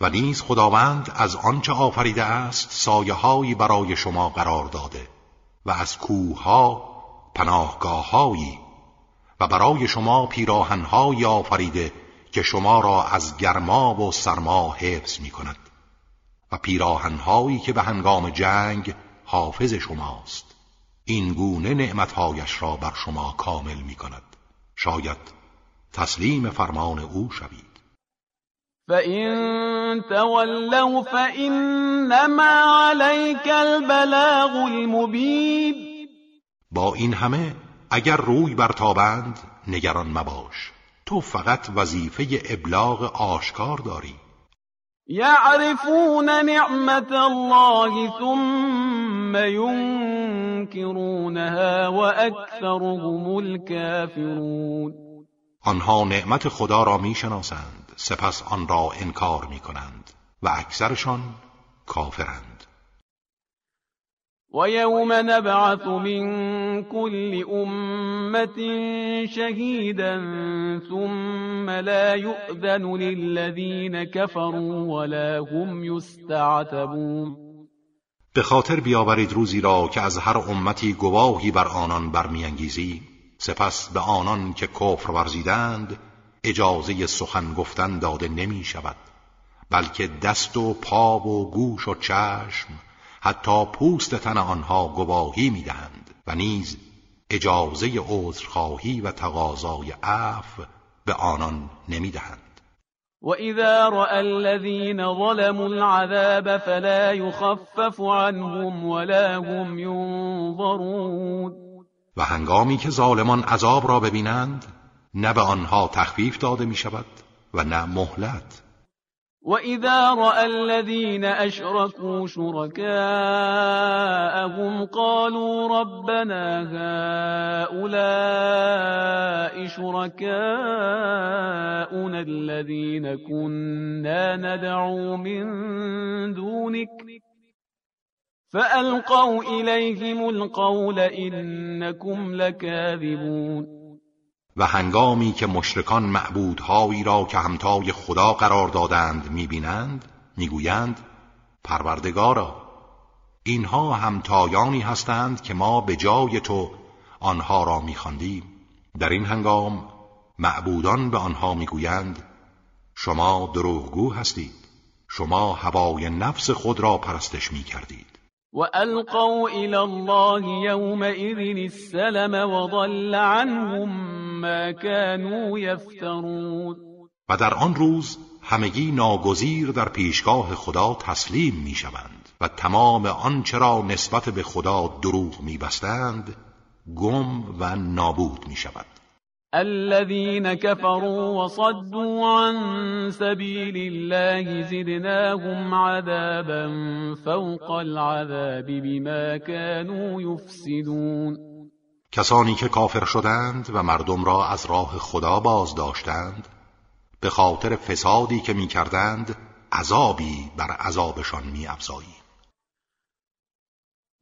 و نیز خداوند از آنچه آفریده است سایههایی برای شما قرار داده و از کوهها پناهگاههایی و برای شما پیراهنهایی آفریده که شما را از گرما و سرما حفظ می کند و پیراهنهایی که به هنگام جنگ حافظ شماست. این گونه نعمتهایش را بر شما کامل می کند شاید تسلیم فرمان او شوید. فإن تولوا فإنما عليك البلاغ المبين با این همه اگر روی برتابند نگران مباش. تو فقط وظیفه ابلاغ آشکار داری. یعرفون نعمت الله ثم ينكرونها واكثرهم الكافرون. آنها نعمت خدا را می‌شناسند. سپس آن را انکار می کنند و اکثرشان کافرند. و یوم نبعث من كل امت شهیدا ثم لا يؤذن للذین كفروا ولا هم يستعتبون. به خاطر بیاورید روزی را که از هر امتی گواهی بر آنان برمیانگیزی سپس به آنان که کفر ورزیدند اجازه سخن گفتن داده نمی شود بلکه دست و پا و گوش و چشم حتی پوست تن آنها گواهی می‌دهند و نیز اجازه عذرخواهی و تقاضای عفو به آنان نمی‌دهند وإذا رأى الذين ظلموا العذاب فلا يخفف عنهم ولا هم ينظرون و هنگامی که ظالمان عذاب را ببینند نه به آنها تخفیف داده می شود و نه مهلت. وإذا رأى الذين أشركوا شركاءهم قالوا ربنا هؤلاء شركاؤنا الذين كنا ندعو من دونك فألقوا إليهم القول إنكم لكاذبون و هنگامی که مشرکان معبودهایی را که همتای خدا قرار دادند می‌بینند می‌گویند پروردگارا اینها همتایانی هستند که ما به جای تو آنها را میخواندیم. در این هنگام معبودان به آنها می‌گویند شما دروغگو هستید شما هوای نفس خود را پرستش می‌کردید. وألقوا إلى الله يومئذ السلم وضل عنهم ما كانوا يفترون و در آن روز همگی ناگزیر در پیشگاه خدا تسلیم می شوند و تمام آنچه را نسبت به خدا دروغ می بستند گم و نابود می شود الذين كفروا وصدوا عن سبيل الله زدناهم عذابا فوق العذاب بما كانوا يفسدون. کسانی که کافر شدند و مردم را از راه خدا باز داشتند به خاطر فسادی که می کردند عذابی بر عذابشان می افزاییم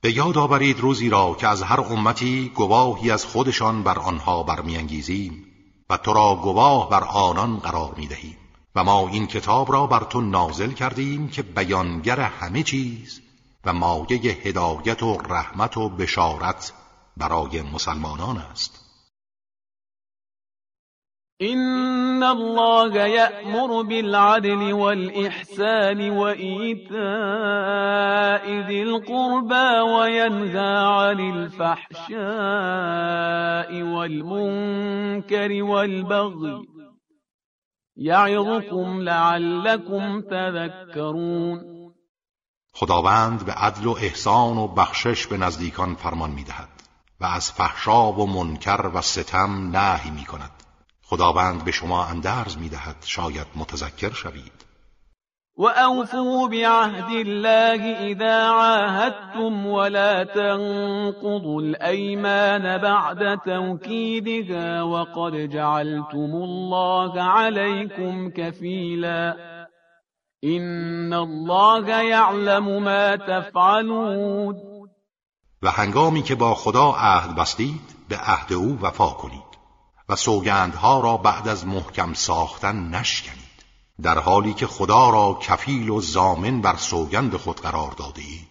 به یاد آورید روزی را که از هر امتی گواهی از خودشان بر آنها برمیانگیزیم و تو را گواه بر آنان قرار می‌دهیم و ما این کتاب را بر تو نازل کردیم که بیانگر همه چیز و مایه هدایت و رحمت و بشارت برای مسلمانان است. إن الله يأمر بالعدل والإحسان وإيتاء ذي القربى وينهى عن الفحشاء والمنكر والبغي يعظكم لعلكم تذكرون خداوند به عدل و احسان و بخشش به نزدیکان فرمان می‌دهد و از فحشا و منکر و ستم نهی می کند خداوند به شما اندرز می‌دهد شاید متذکر شوید. و اوفو بعهد الله اذا عاهدتم ولا تنقضوا الايمان بعد توكيدها وقد جعلتم الله عليكم كفيلا ان الله يعلم ما تفعلون و هنگامی که با خدا عهد بستید به عهد او وفا کنید. و سوگندها را بعد از محکم ساختن نشکنید. در حالی که خدا را کفیل و زامن بر سوگند خود قرار داده اید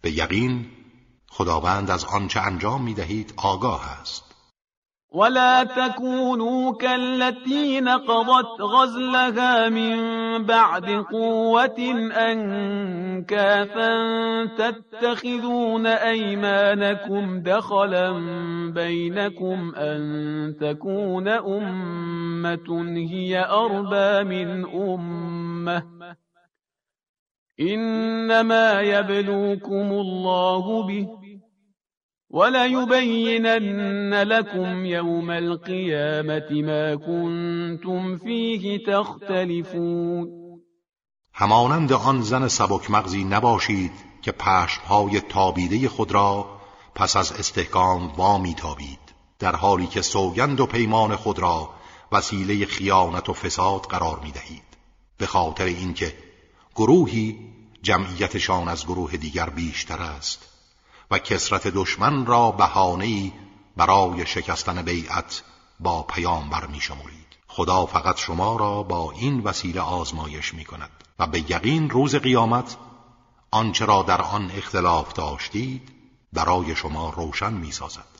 به یقین خداوند از آنچه انجام می دهید آگاه است. ولا تكونوا كالتي نقضت غزلها من بعد قوة أنكاثا تتخذون أيمانكم دخلا بينكم أن تكون أمة هي أربى من أمة إنما يبلوكم الله به وليبينن لكم يوم القيامة ما كنتم فيه تختلفون. همانند آن زن سبک مغزی نباشید که پشمهای تابیده خود را پس از استحکام وامی تابید در حالی که سوگند و پیمان خود را وسیله خیانت و فساد قرار می دهید به خاطر اینکه گروهی جمعیتشان از گروه دیگر بیشتر است. و کسرت دشمن را بهانه‌ای برای شکستن بیعت با پیامبر می شمرید. خدا فقط شما را با این وسیله آزمایش می کند و به یقین روز قیامت آنچه را در آن اختلاف داشتید برای شما روشن می سازد.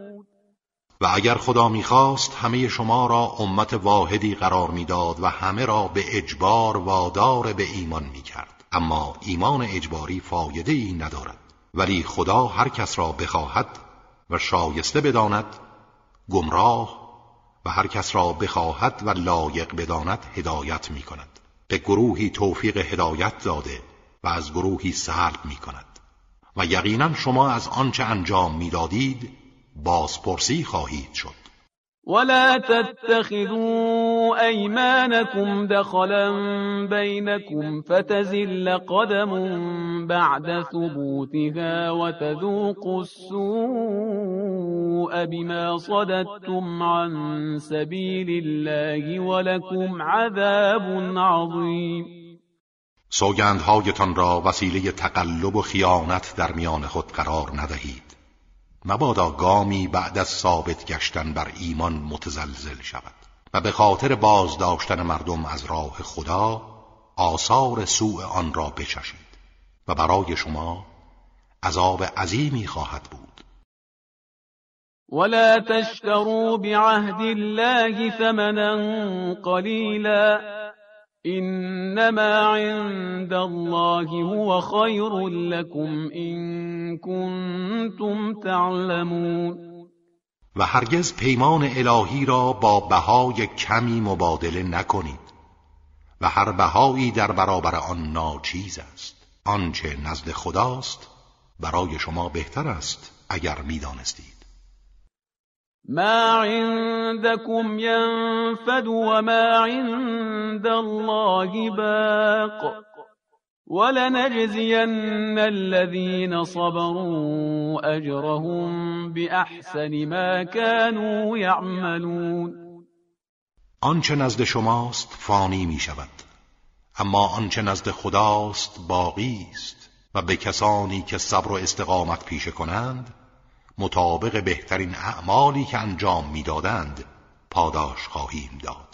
و اگر خدا می‌خواست همه شما را امت واحدی قرار می‌داد و همه را به اجبار وادار به ایمان می‌کرد. اما ایمان اجباری فایده ای ندارد. ولی خدا هر کس را بخواهد و شایسته بداند گمراه و هر کس را بخواهد و لایق بداند هدایت می کند به گروهی توفیق هدایت داده و از گروهی سلب می کند و یقینا شما از آنچه انجام می‌دادید بازپرسی خواهید شد. ولا تتخذوا أيمانكم دخلا بينكم فتزل قدم بعد ثبوتها وتذوقوا السوء بما صددتم عن سبيل الله ولكم عذاب عظيم. سوگندهایتان را وسیله تقلب و خیانت در میان خود قرار ندهید. مبادا گامی بعد از ثابت گشتن بر ایمان متزلزل شود و به خاطر بازداشتن مردم از راه خدا آثار سوء آن را بچشید و برای شما عذاب عظیمی خواهد بود. ولا تشتروا بعهد الله ثمنا قلیلا انما عند الله هو خير لكم ان كنتم تعلمون و هرگز پیمان الهی را با بهای کمی مبادله نکنید و هر بهایی در برابر آن ناچیز است. آنچه نزد خداست برای شما بهتر است اگر می‌دانستید. ما عندكم ينفد وما عند الله باق. ولنجزين الذين صبروا اجرهم باحسن ما كانوا يعملون. آنچه نزد شماست فانی می شود. اما آنچه نزد خداست باقی است و به کسانی که صبر و استقامت پیشه کنند مطابق بهترین اعمالی که انجام می‌دادند پاداش خواهیم داد.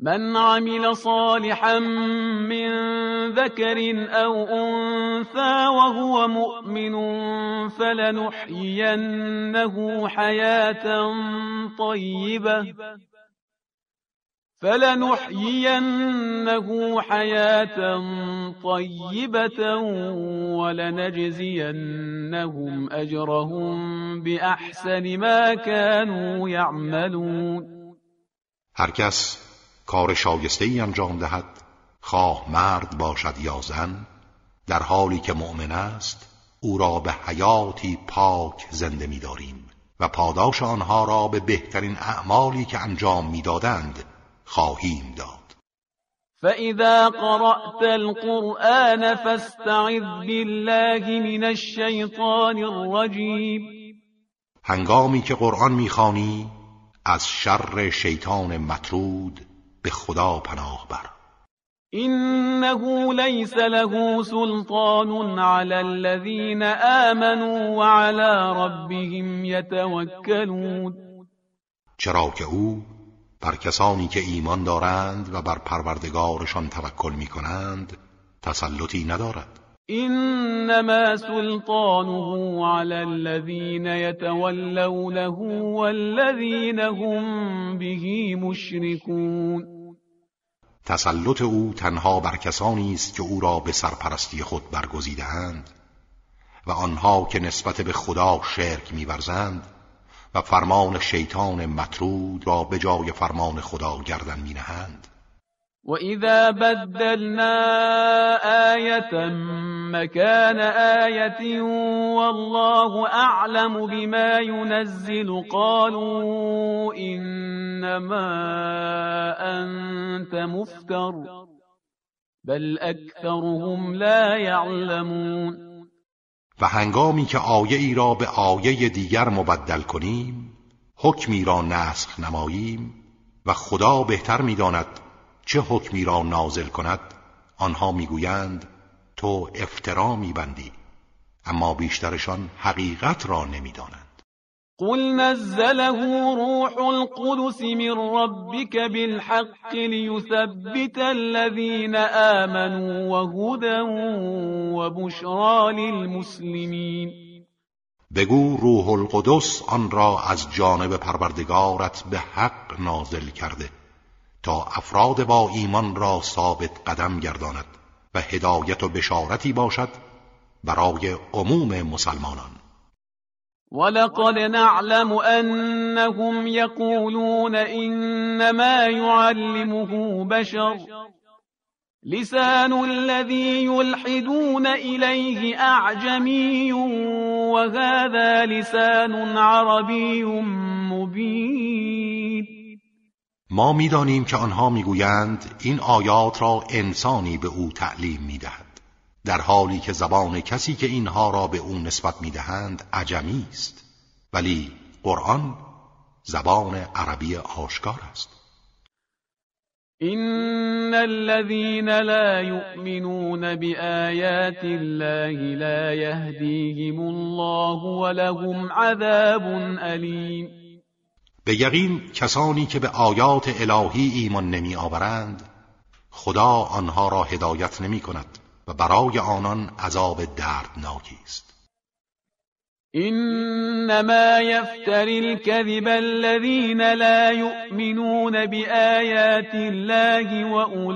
من عمل صالحا من ذكر او انثى وهو مؤمن فلنحيينه حياه طيبه فلنحيينه حياة طيبة ولنجزينهم أجرهم بأحسن ما كانوا يعملون. هر کس کار شایسته ای انجام دهد خواه مرد باشد یا زن در حالی که مؤمن است او را به حیاتی پاک زنده می‌داریم و پاداش آنها را به بهترین اعمالی که انجام می‌دادند خواهیم داد. فاذا قرأت القرآن فاستعذ بالله من الشیطان الرجیم هنگامی که قرآن می‌خوانی از شر شیطان مطرود به خدا پناه بر. إنه ليس له سلطان على الذين آمنوا وعلى ربهم يتوكلون. چرا که او بر کسانی که ایمان دارند و بر پروردگارشان توکل می کنند تسلطی ندارد. انما سلطانه على الذين يتولونه والذين هم به مشركون. تسلط او تنها بر کسانی است که او را به سرپرستی خود برگزیدهاند و آنها که نسبت به خدا شرک میورزند و فرمان شیطان مطرود را به جای فرمان خدا گردن می نهند وإذا بدلنا آية مكان آية والله أعلم بما ينزل قالوا إنما أنت مفتر بل أكثرهم لا يعلمون و هنگامی که آیه ای را به آیه دیگر مبدل کنیم حکمی را نسخ نماییم و خدا بهتر می‌داند چه حکمی را نازل کند آنها می‌گویند تو افترا میبندی. اما بیشترشان حقیقت را نمی‌دانند. قل نزله روح القدس من ربك بالحق ليثبت الذين آمنوا وهدى وبشرى للمسلمين. بگو روح القدس آن را از جانب پروردگارت به حق نازل کرده تا افراد با ایمان را ثابت قدم گرداند و هدایت و بشارتی باشد برای عموم مسلمانان. ولقد نعلم انهم يقولون انما يعلمه بشر. لسان الذي يلحدون إليه أعجمي وهذا لسان عربي مبين. ما می‌دانیم که آنها می‌گویند این آیات را انسانی به او تعلیم می‌دهد. در حالی که زبان کسی که اینها را به او نسبت می‌دهند عجمی است. ولی قرآن زبان عربی آشکار است. این الذين لا يؤمنون بآيات الله لا يهديهم الله ولهم عذاب أليم. به یقین کسانی که به آیات الهی ایمان نمی آورند خدا آنها را هدایت نمی کند و برای آنان عذاب دردناکی است. انما يفتري الكذب الذين لا يؤمنون بآيات الله واولئك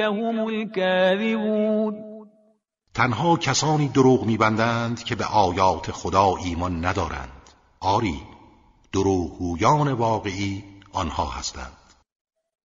هم الكاذبون تنها کسانی دروغ میبندند که به آیات خدا ایمان ندارند. آری دروغگویان واقعی آنها هستند.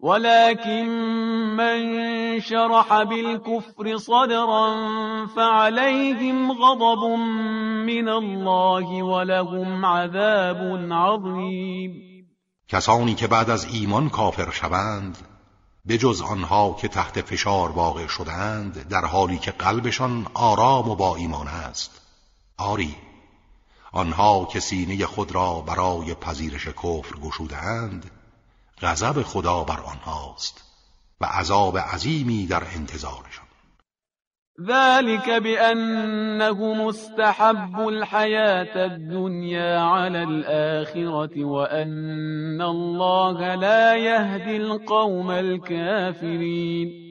ولكن من شرح بالكفر صدرا فعليهم غضب من الله ولهم عذاب عظیم کسانی که بعد از ایمان کافر شوند به جز آنها که تحت فشار واقع شدند در حالی که قلبشان آرام و با ایمان است. آری آنها که سینه خود را برای پذیرش کفر گشودند غضب خدا بر آنهاست و عذاب عظیمی در انتظارشان. ذلك بأنه مستحب الحياة الدنيا على الآخرة وأن الله لا يهدي القوم الكافرين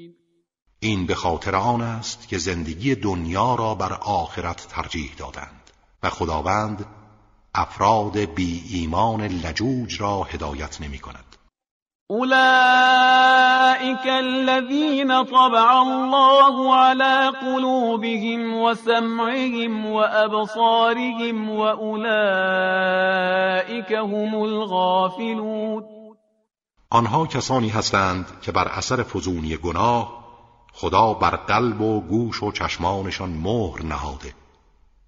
این به خاطر آن است که زندگی دنیا را بر آخرت ترجیح دادند و خداوند افراد بی ایمان لجوج را هدایت نمی کند. أولئك الذين طبع الله على قلوبهم وسمعهم وأبصارهم وأولئك هم الغافلون آنها کسانی هستند که بر اثر فزونی گناه خدا بر قلب و گوش و چشمانشان مهر نهاده.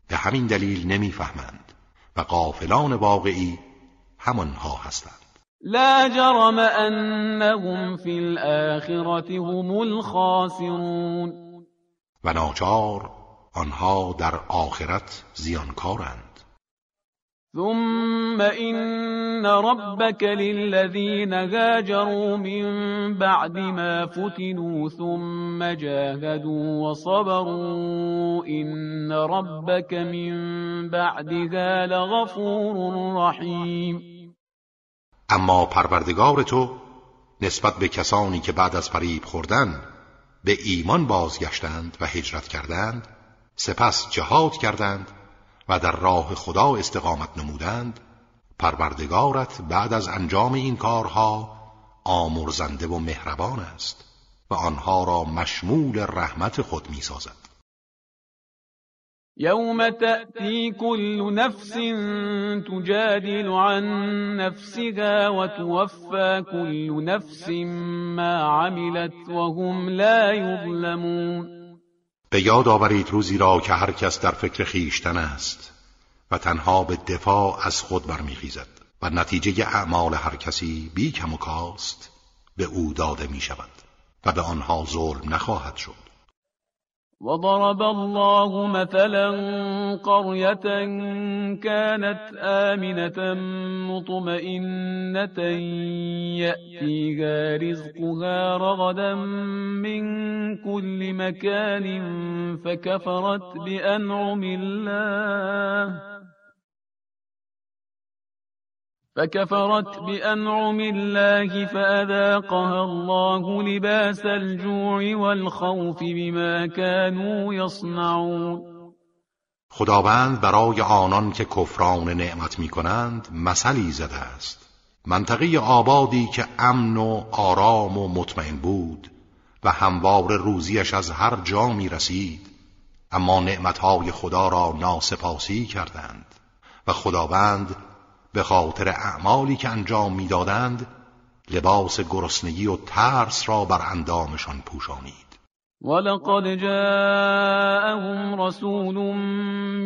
به همین دلیل نمی‌فهمند و قافلان واقعی همانها هستند. لا جرم أنهم في الآخرة هم الخاسرون. و ناچار آنها در آخرت زیانکارند. ثم إن ربك للذين هاجروا من بعد ما فتنوا ثم جاهدوا وصبروا إن ربك من بعدها لغفور رحيم. اما پروردگار تو نسبت به کسانی که بعد از فریب خوردن به ایمان بازگشتند و هجرت کردند سپس جهاد کردند و در راه خدا استقامت نمودند پروردگارت بعد از انجام این کارها آمرزنده و مهربان است و آنها را مشمول رحمت خود می سازد یوم تأتی كل نفس تجادل عن نفسها وتوفى كل نفس ما عملت وهم لا يظلمون به یاد آورید روزی را که هر کس در فکر خیشتن است و تنها به دفاع از خود برمیخیزد و نتیجه اعمال هر کسی بی کم و کاست به او داده می شود و به آنها ظلم نخواهد شد. وضرب الله مثلا قرية كانت آمنة مطمئنة يأتيها رزقها رغدا من كل مكان فكفرت بأنعم الله فكفرت بأنعم الله فأذاقها الله لباس الجوع والخوف بما كانوا يصنعون. خداوند برای آنان که کفران نعمت می کنند مثلی زده است. منطقه آبادی که امن و آرام و مطمئن بود و هموار روزیش از هر جا می رسید اما نعمتهای خدا را ناسپاسی کردند و خداوند به خاطر اعمالی که انجام می‌دادند لباس گرسنگی و ترس را بر اندامشان پوشانید. ولقد جاءهم رسول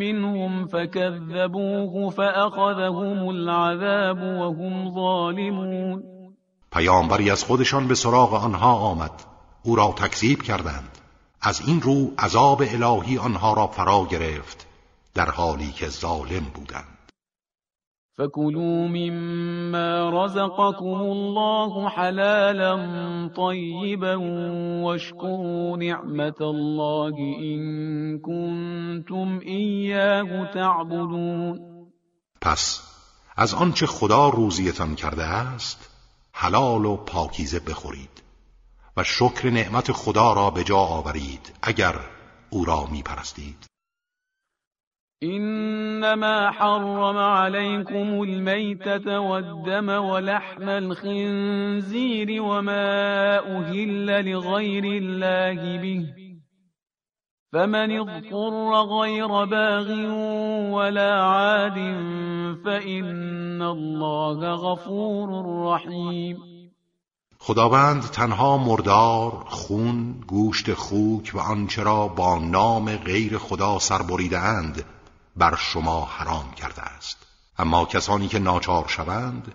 منهم فكذبوه فأخذهم العذاب وهم ظالمون. پیامبری از خودشان به سراغ آنها آمد. او را تکذیب کردند. از این رو عذاب الهی آنها را فرا گرفت در حالی که ظالم بودند. فكلوا مما رزقكم الله حلالا طيبا واشكروا نعمة الله إن كنتم إياه تعبدون پس از آنچه خدا روزیتان کرده است حلال و پاکیزه بخورید و شکر نعمت خدا را به جا آورید اگر او را می پرستید إنما حرم عليكم الميتة والدم ولحم الخنزير وما أهل لغير الله به. فمن اضطر غير باغ ولا عاد فإن الله غفور رحيم. خداوند تنها مردار، خون، گوشت خوک و آنچه را با نام غیر خدا سر اند بر شما حرام کرده است. اما کسانی که ناچار شوند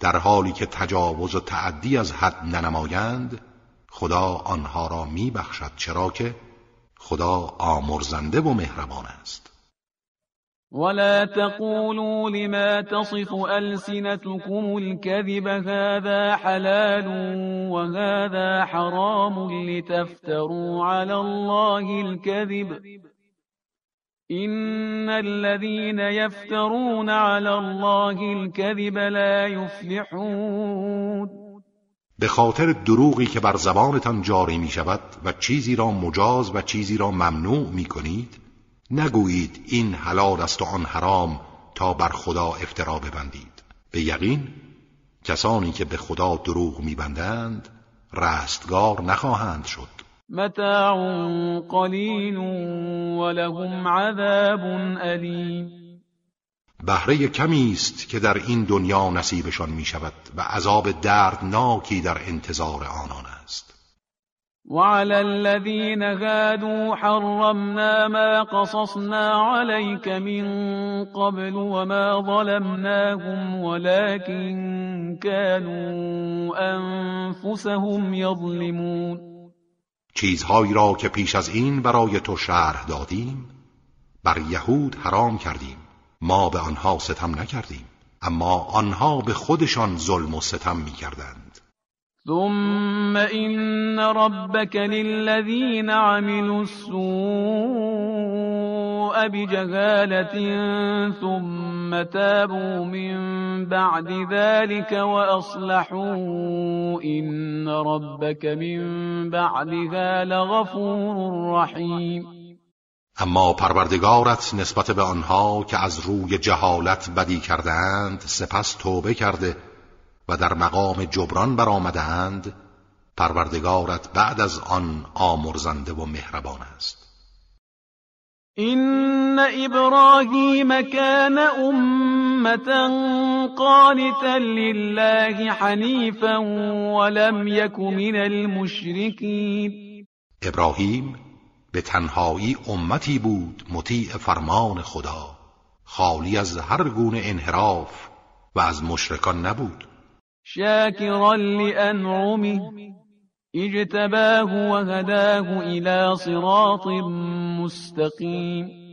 در حالی که تجاوز و تعدی از حد ننمایند خدا آنها را میبخشد چرا که خدا آمرزنده و مهربان است. ولا تقولوا لما تصف ألسنتكم الكذب هذا حلال وهذا حرام لتفتروا على الله الكذب إن الذين يفترون على الله الكذب لا يفلحون به خاطر دروغی که بر زبانتان جاری می شود و چیزی را مجاز و چیزی را ممنوع می کنید نگویید این حلال است و آن حرام تا بر خدا افترا ببندید. به یقین کسانی که به خدا دروغ میبندند رستگار نخواهند شد. متاع قلیل ولهم عذاب علیم بهره کمی است که در این دنیا نصیبشان می شود و عذاب دردناکی در انتظار آنان است. وعلى الذين هادوا حرمنا ما قصصنا عليك من قبل وما ظلمناهم ولكن كانوا أنفسهم يظلمون. چیزهایی را که پیش از این برای تو شرح دادیم بر یهود حرام کردیم. ما به آنها ستم نکردیم اما آنها به خودشان ظلم و ستم می کردند ثم این ربك للذین عملوا السوء بجهالة ثم تابوا من بعد ذلك وأصلحوا إن ربك من بعدها لغفور رحيم. اما پروردگارت نسبت به آنها که از روی جهالت بدی کردهاند سپس توبه کرده و در مقام جبران برآمدهاند پروردگارت بعد از آن آمرزنده و مهربان است. این ابراهیم کان امتا قانتا لله حنیفا ولم یک من المشرکین ابراهیم به تنهایی امتی بود مطیع فرمان خدا. خالی از هر گونه انحراف و از مشرکان نبود. شاکرا لانعمه اجتباه و هداه الى صراط مستقیم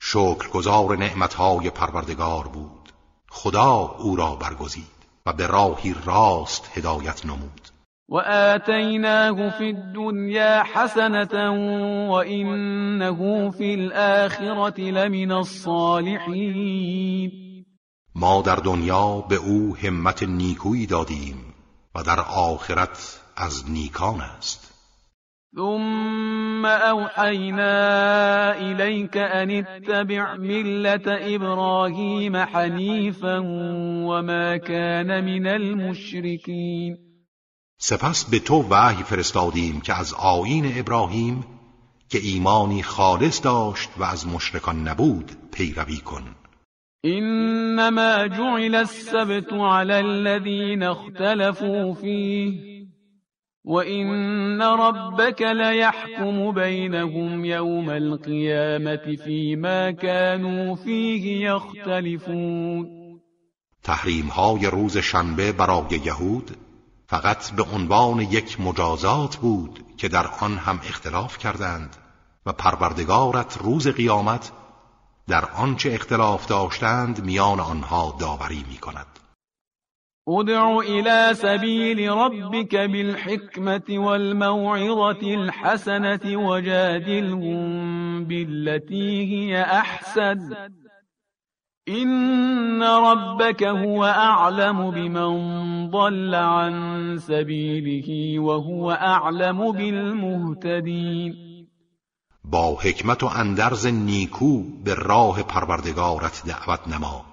شکرگزار نعمتهای پروردگار بود. خدا او را برگزید و به راهی راست هدایت نمود. وآتيناه في الدنيا حسنة وإنه في الآخرة لمن الصالحين ما در دنیا به او همت نیکویی دادیم و در آخرت از نیکان است. ثم أوحينا إليك أن اتبع ملة إبراهيم حنيفا وما كان من المشركين سپس به تو وحی فرستادیم که از آیین ابراهیم که ایمانی خالص داشت و از مشرکان نبود پیروی کن. انما جعل السبت على الذين اختلفوا فيه وان ربك ليحكم بينهم يوم القيامه فيما كانوا فيه يختلفون. تحریم های روز شنبه برای یهود فقط به عنوان یک مجازات بود که در آن هم اختلاف کردند و پروردگارت روز قیامت در آنچه اختلاف داشتند میان آنها داوری می کند ادع الى سبیل ربك بالحکمت والموعظة الحسنة وجادلهم بالتي هي احسن. این ربك هو اعلم بمن ضل عن سبیله وهو اعلم بالمهتدین. با حکمت و اندرز نیکو به راه پروردگارت دعوت نما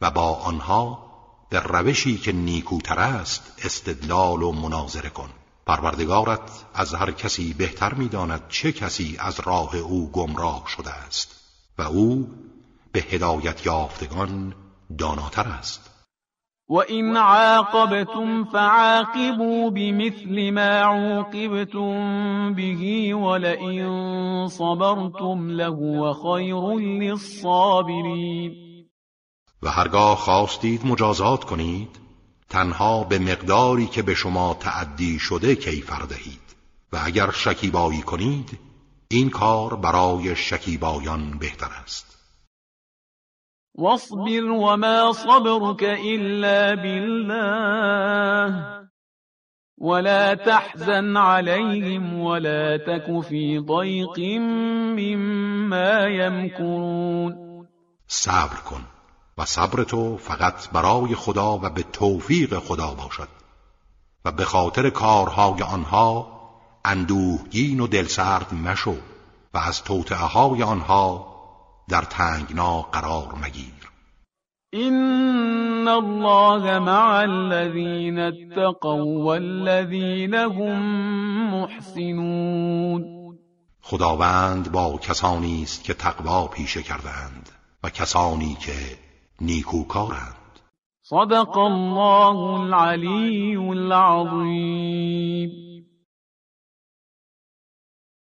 و با آنها در روشی که نیکوتر است استدلال و مناظره کن. پروردگارت از هر کسی بهتر می‌داند چه کسی از راه او گمراه شده است و او به هدایت یافتگان داناتر است. و این عاقبتم فعاقبوا بمثل ما عوقبتم به ولئن صبرتم له خیر للصابرین و هرگاه خواستید مجازات کنید تنها به مقداری که به شما تعدی شده کیفر دهید. و اگر شکیبایی کنید این کار برای شکیبایان بهتر است. واصبر وما صبرك إلا بالله. ولا تحزن عليهم ولا تك في ضيق مما يمكرون. صبر کن و صبر تو فقط برای خدا و به توفیق خدا باشد و به خاطر کارهای آنها اندوهگین و دلسرد مشو و از توطعه های آنها در تنگنا قرار مگیر. این الله مع الذین اتقوا والذین هم محسنون. خداوند با کسانی است که تقوا پیشه کردند و کسانی که نیکوکارند. صدق الله العلی العظیم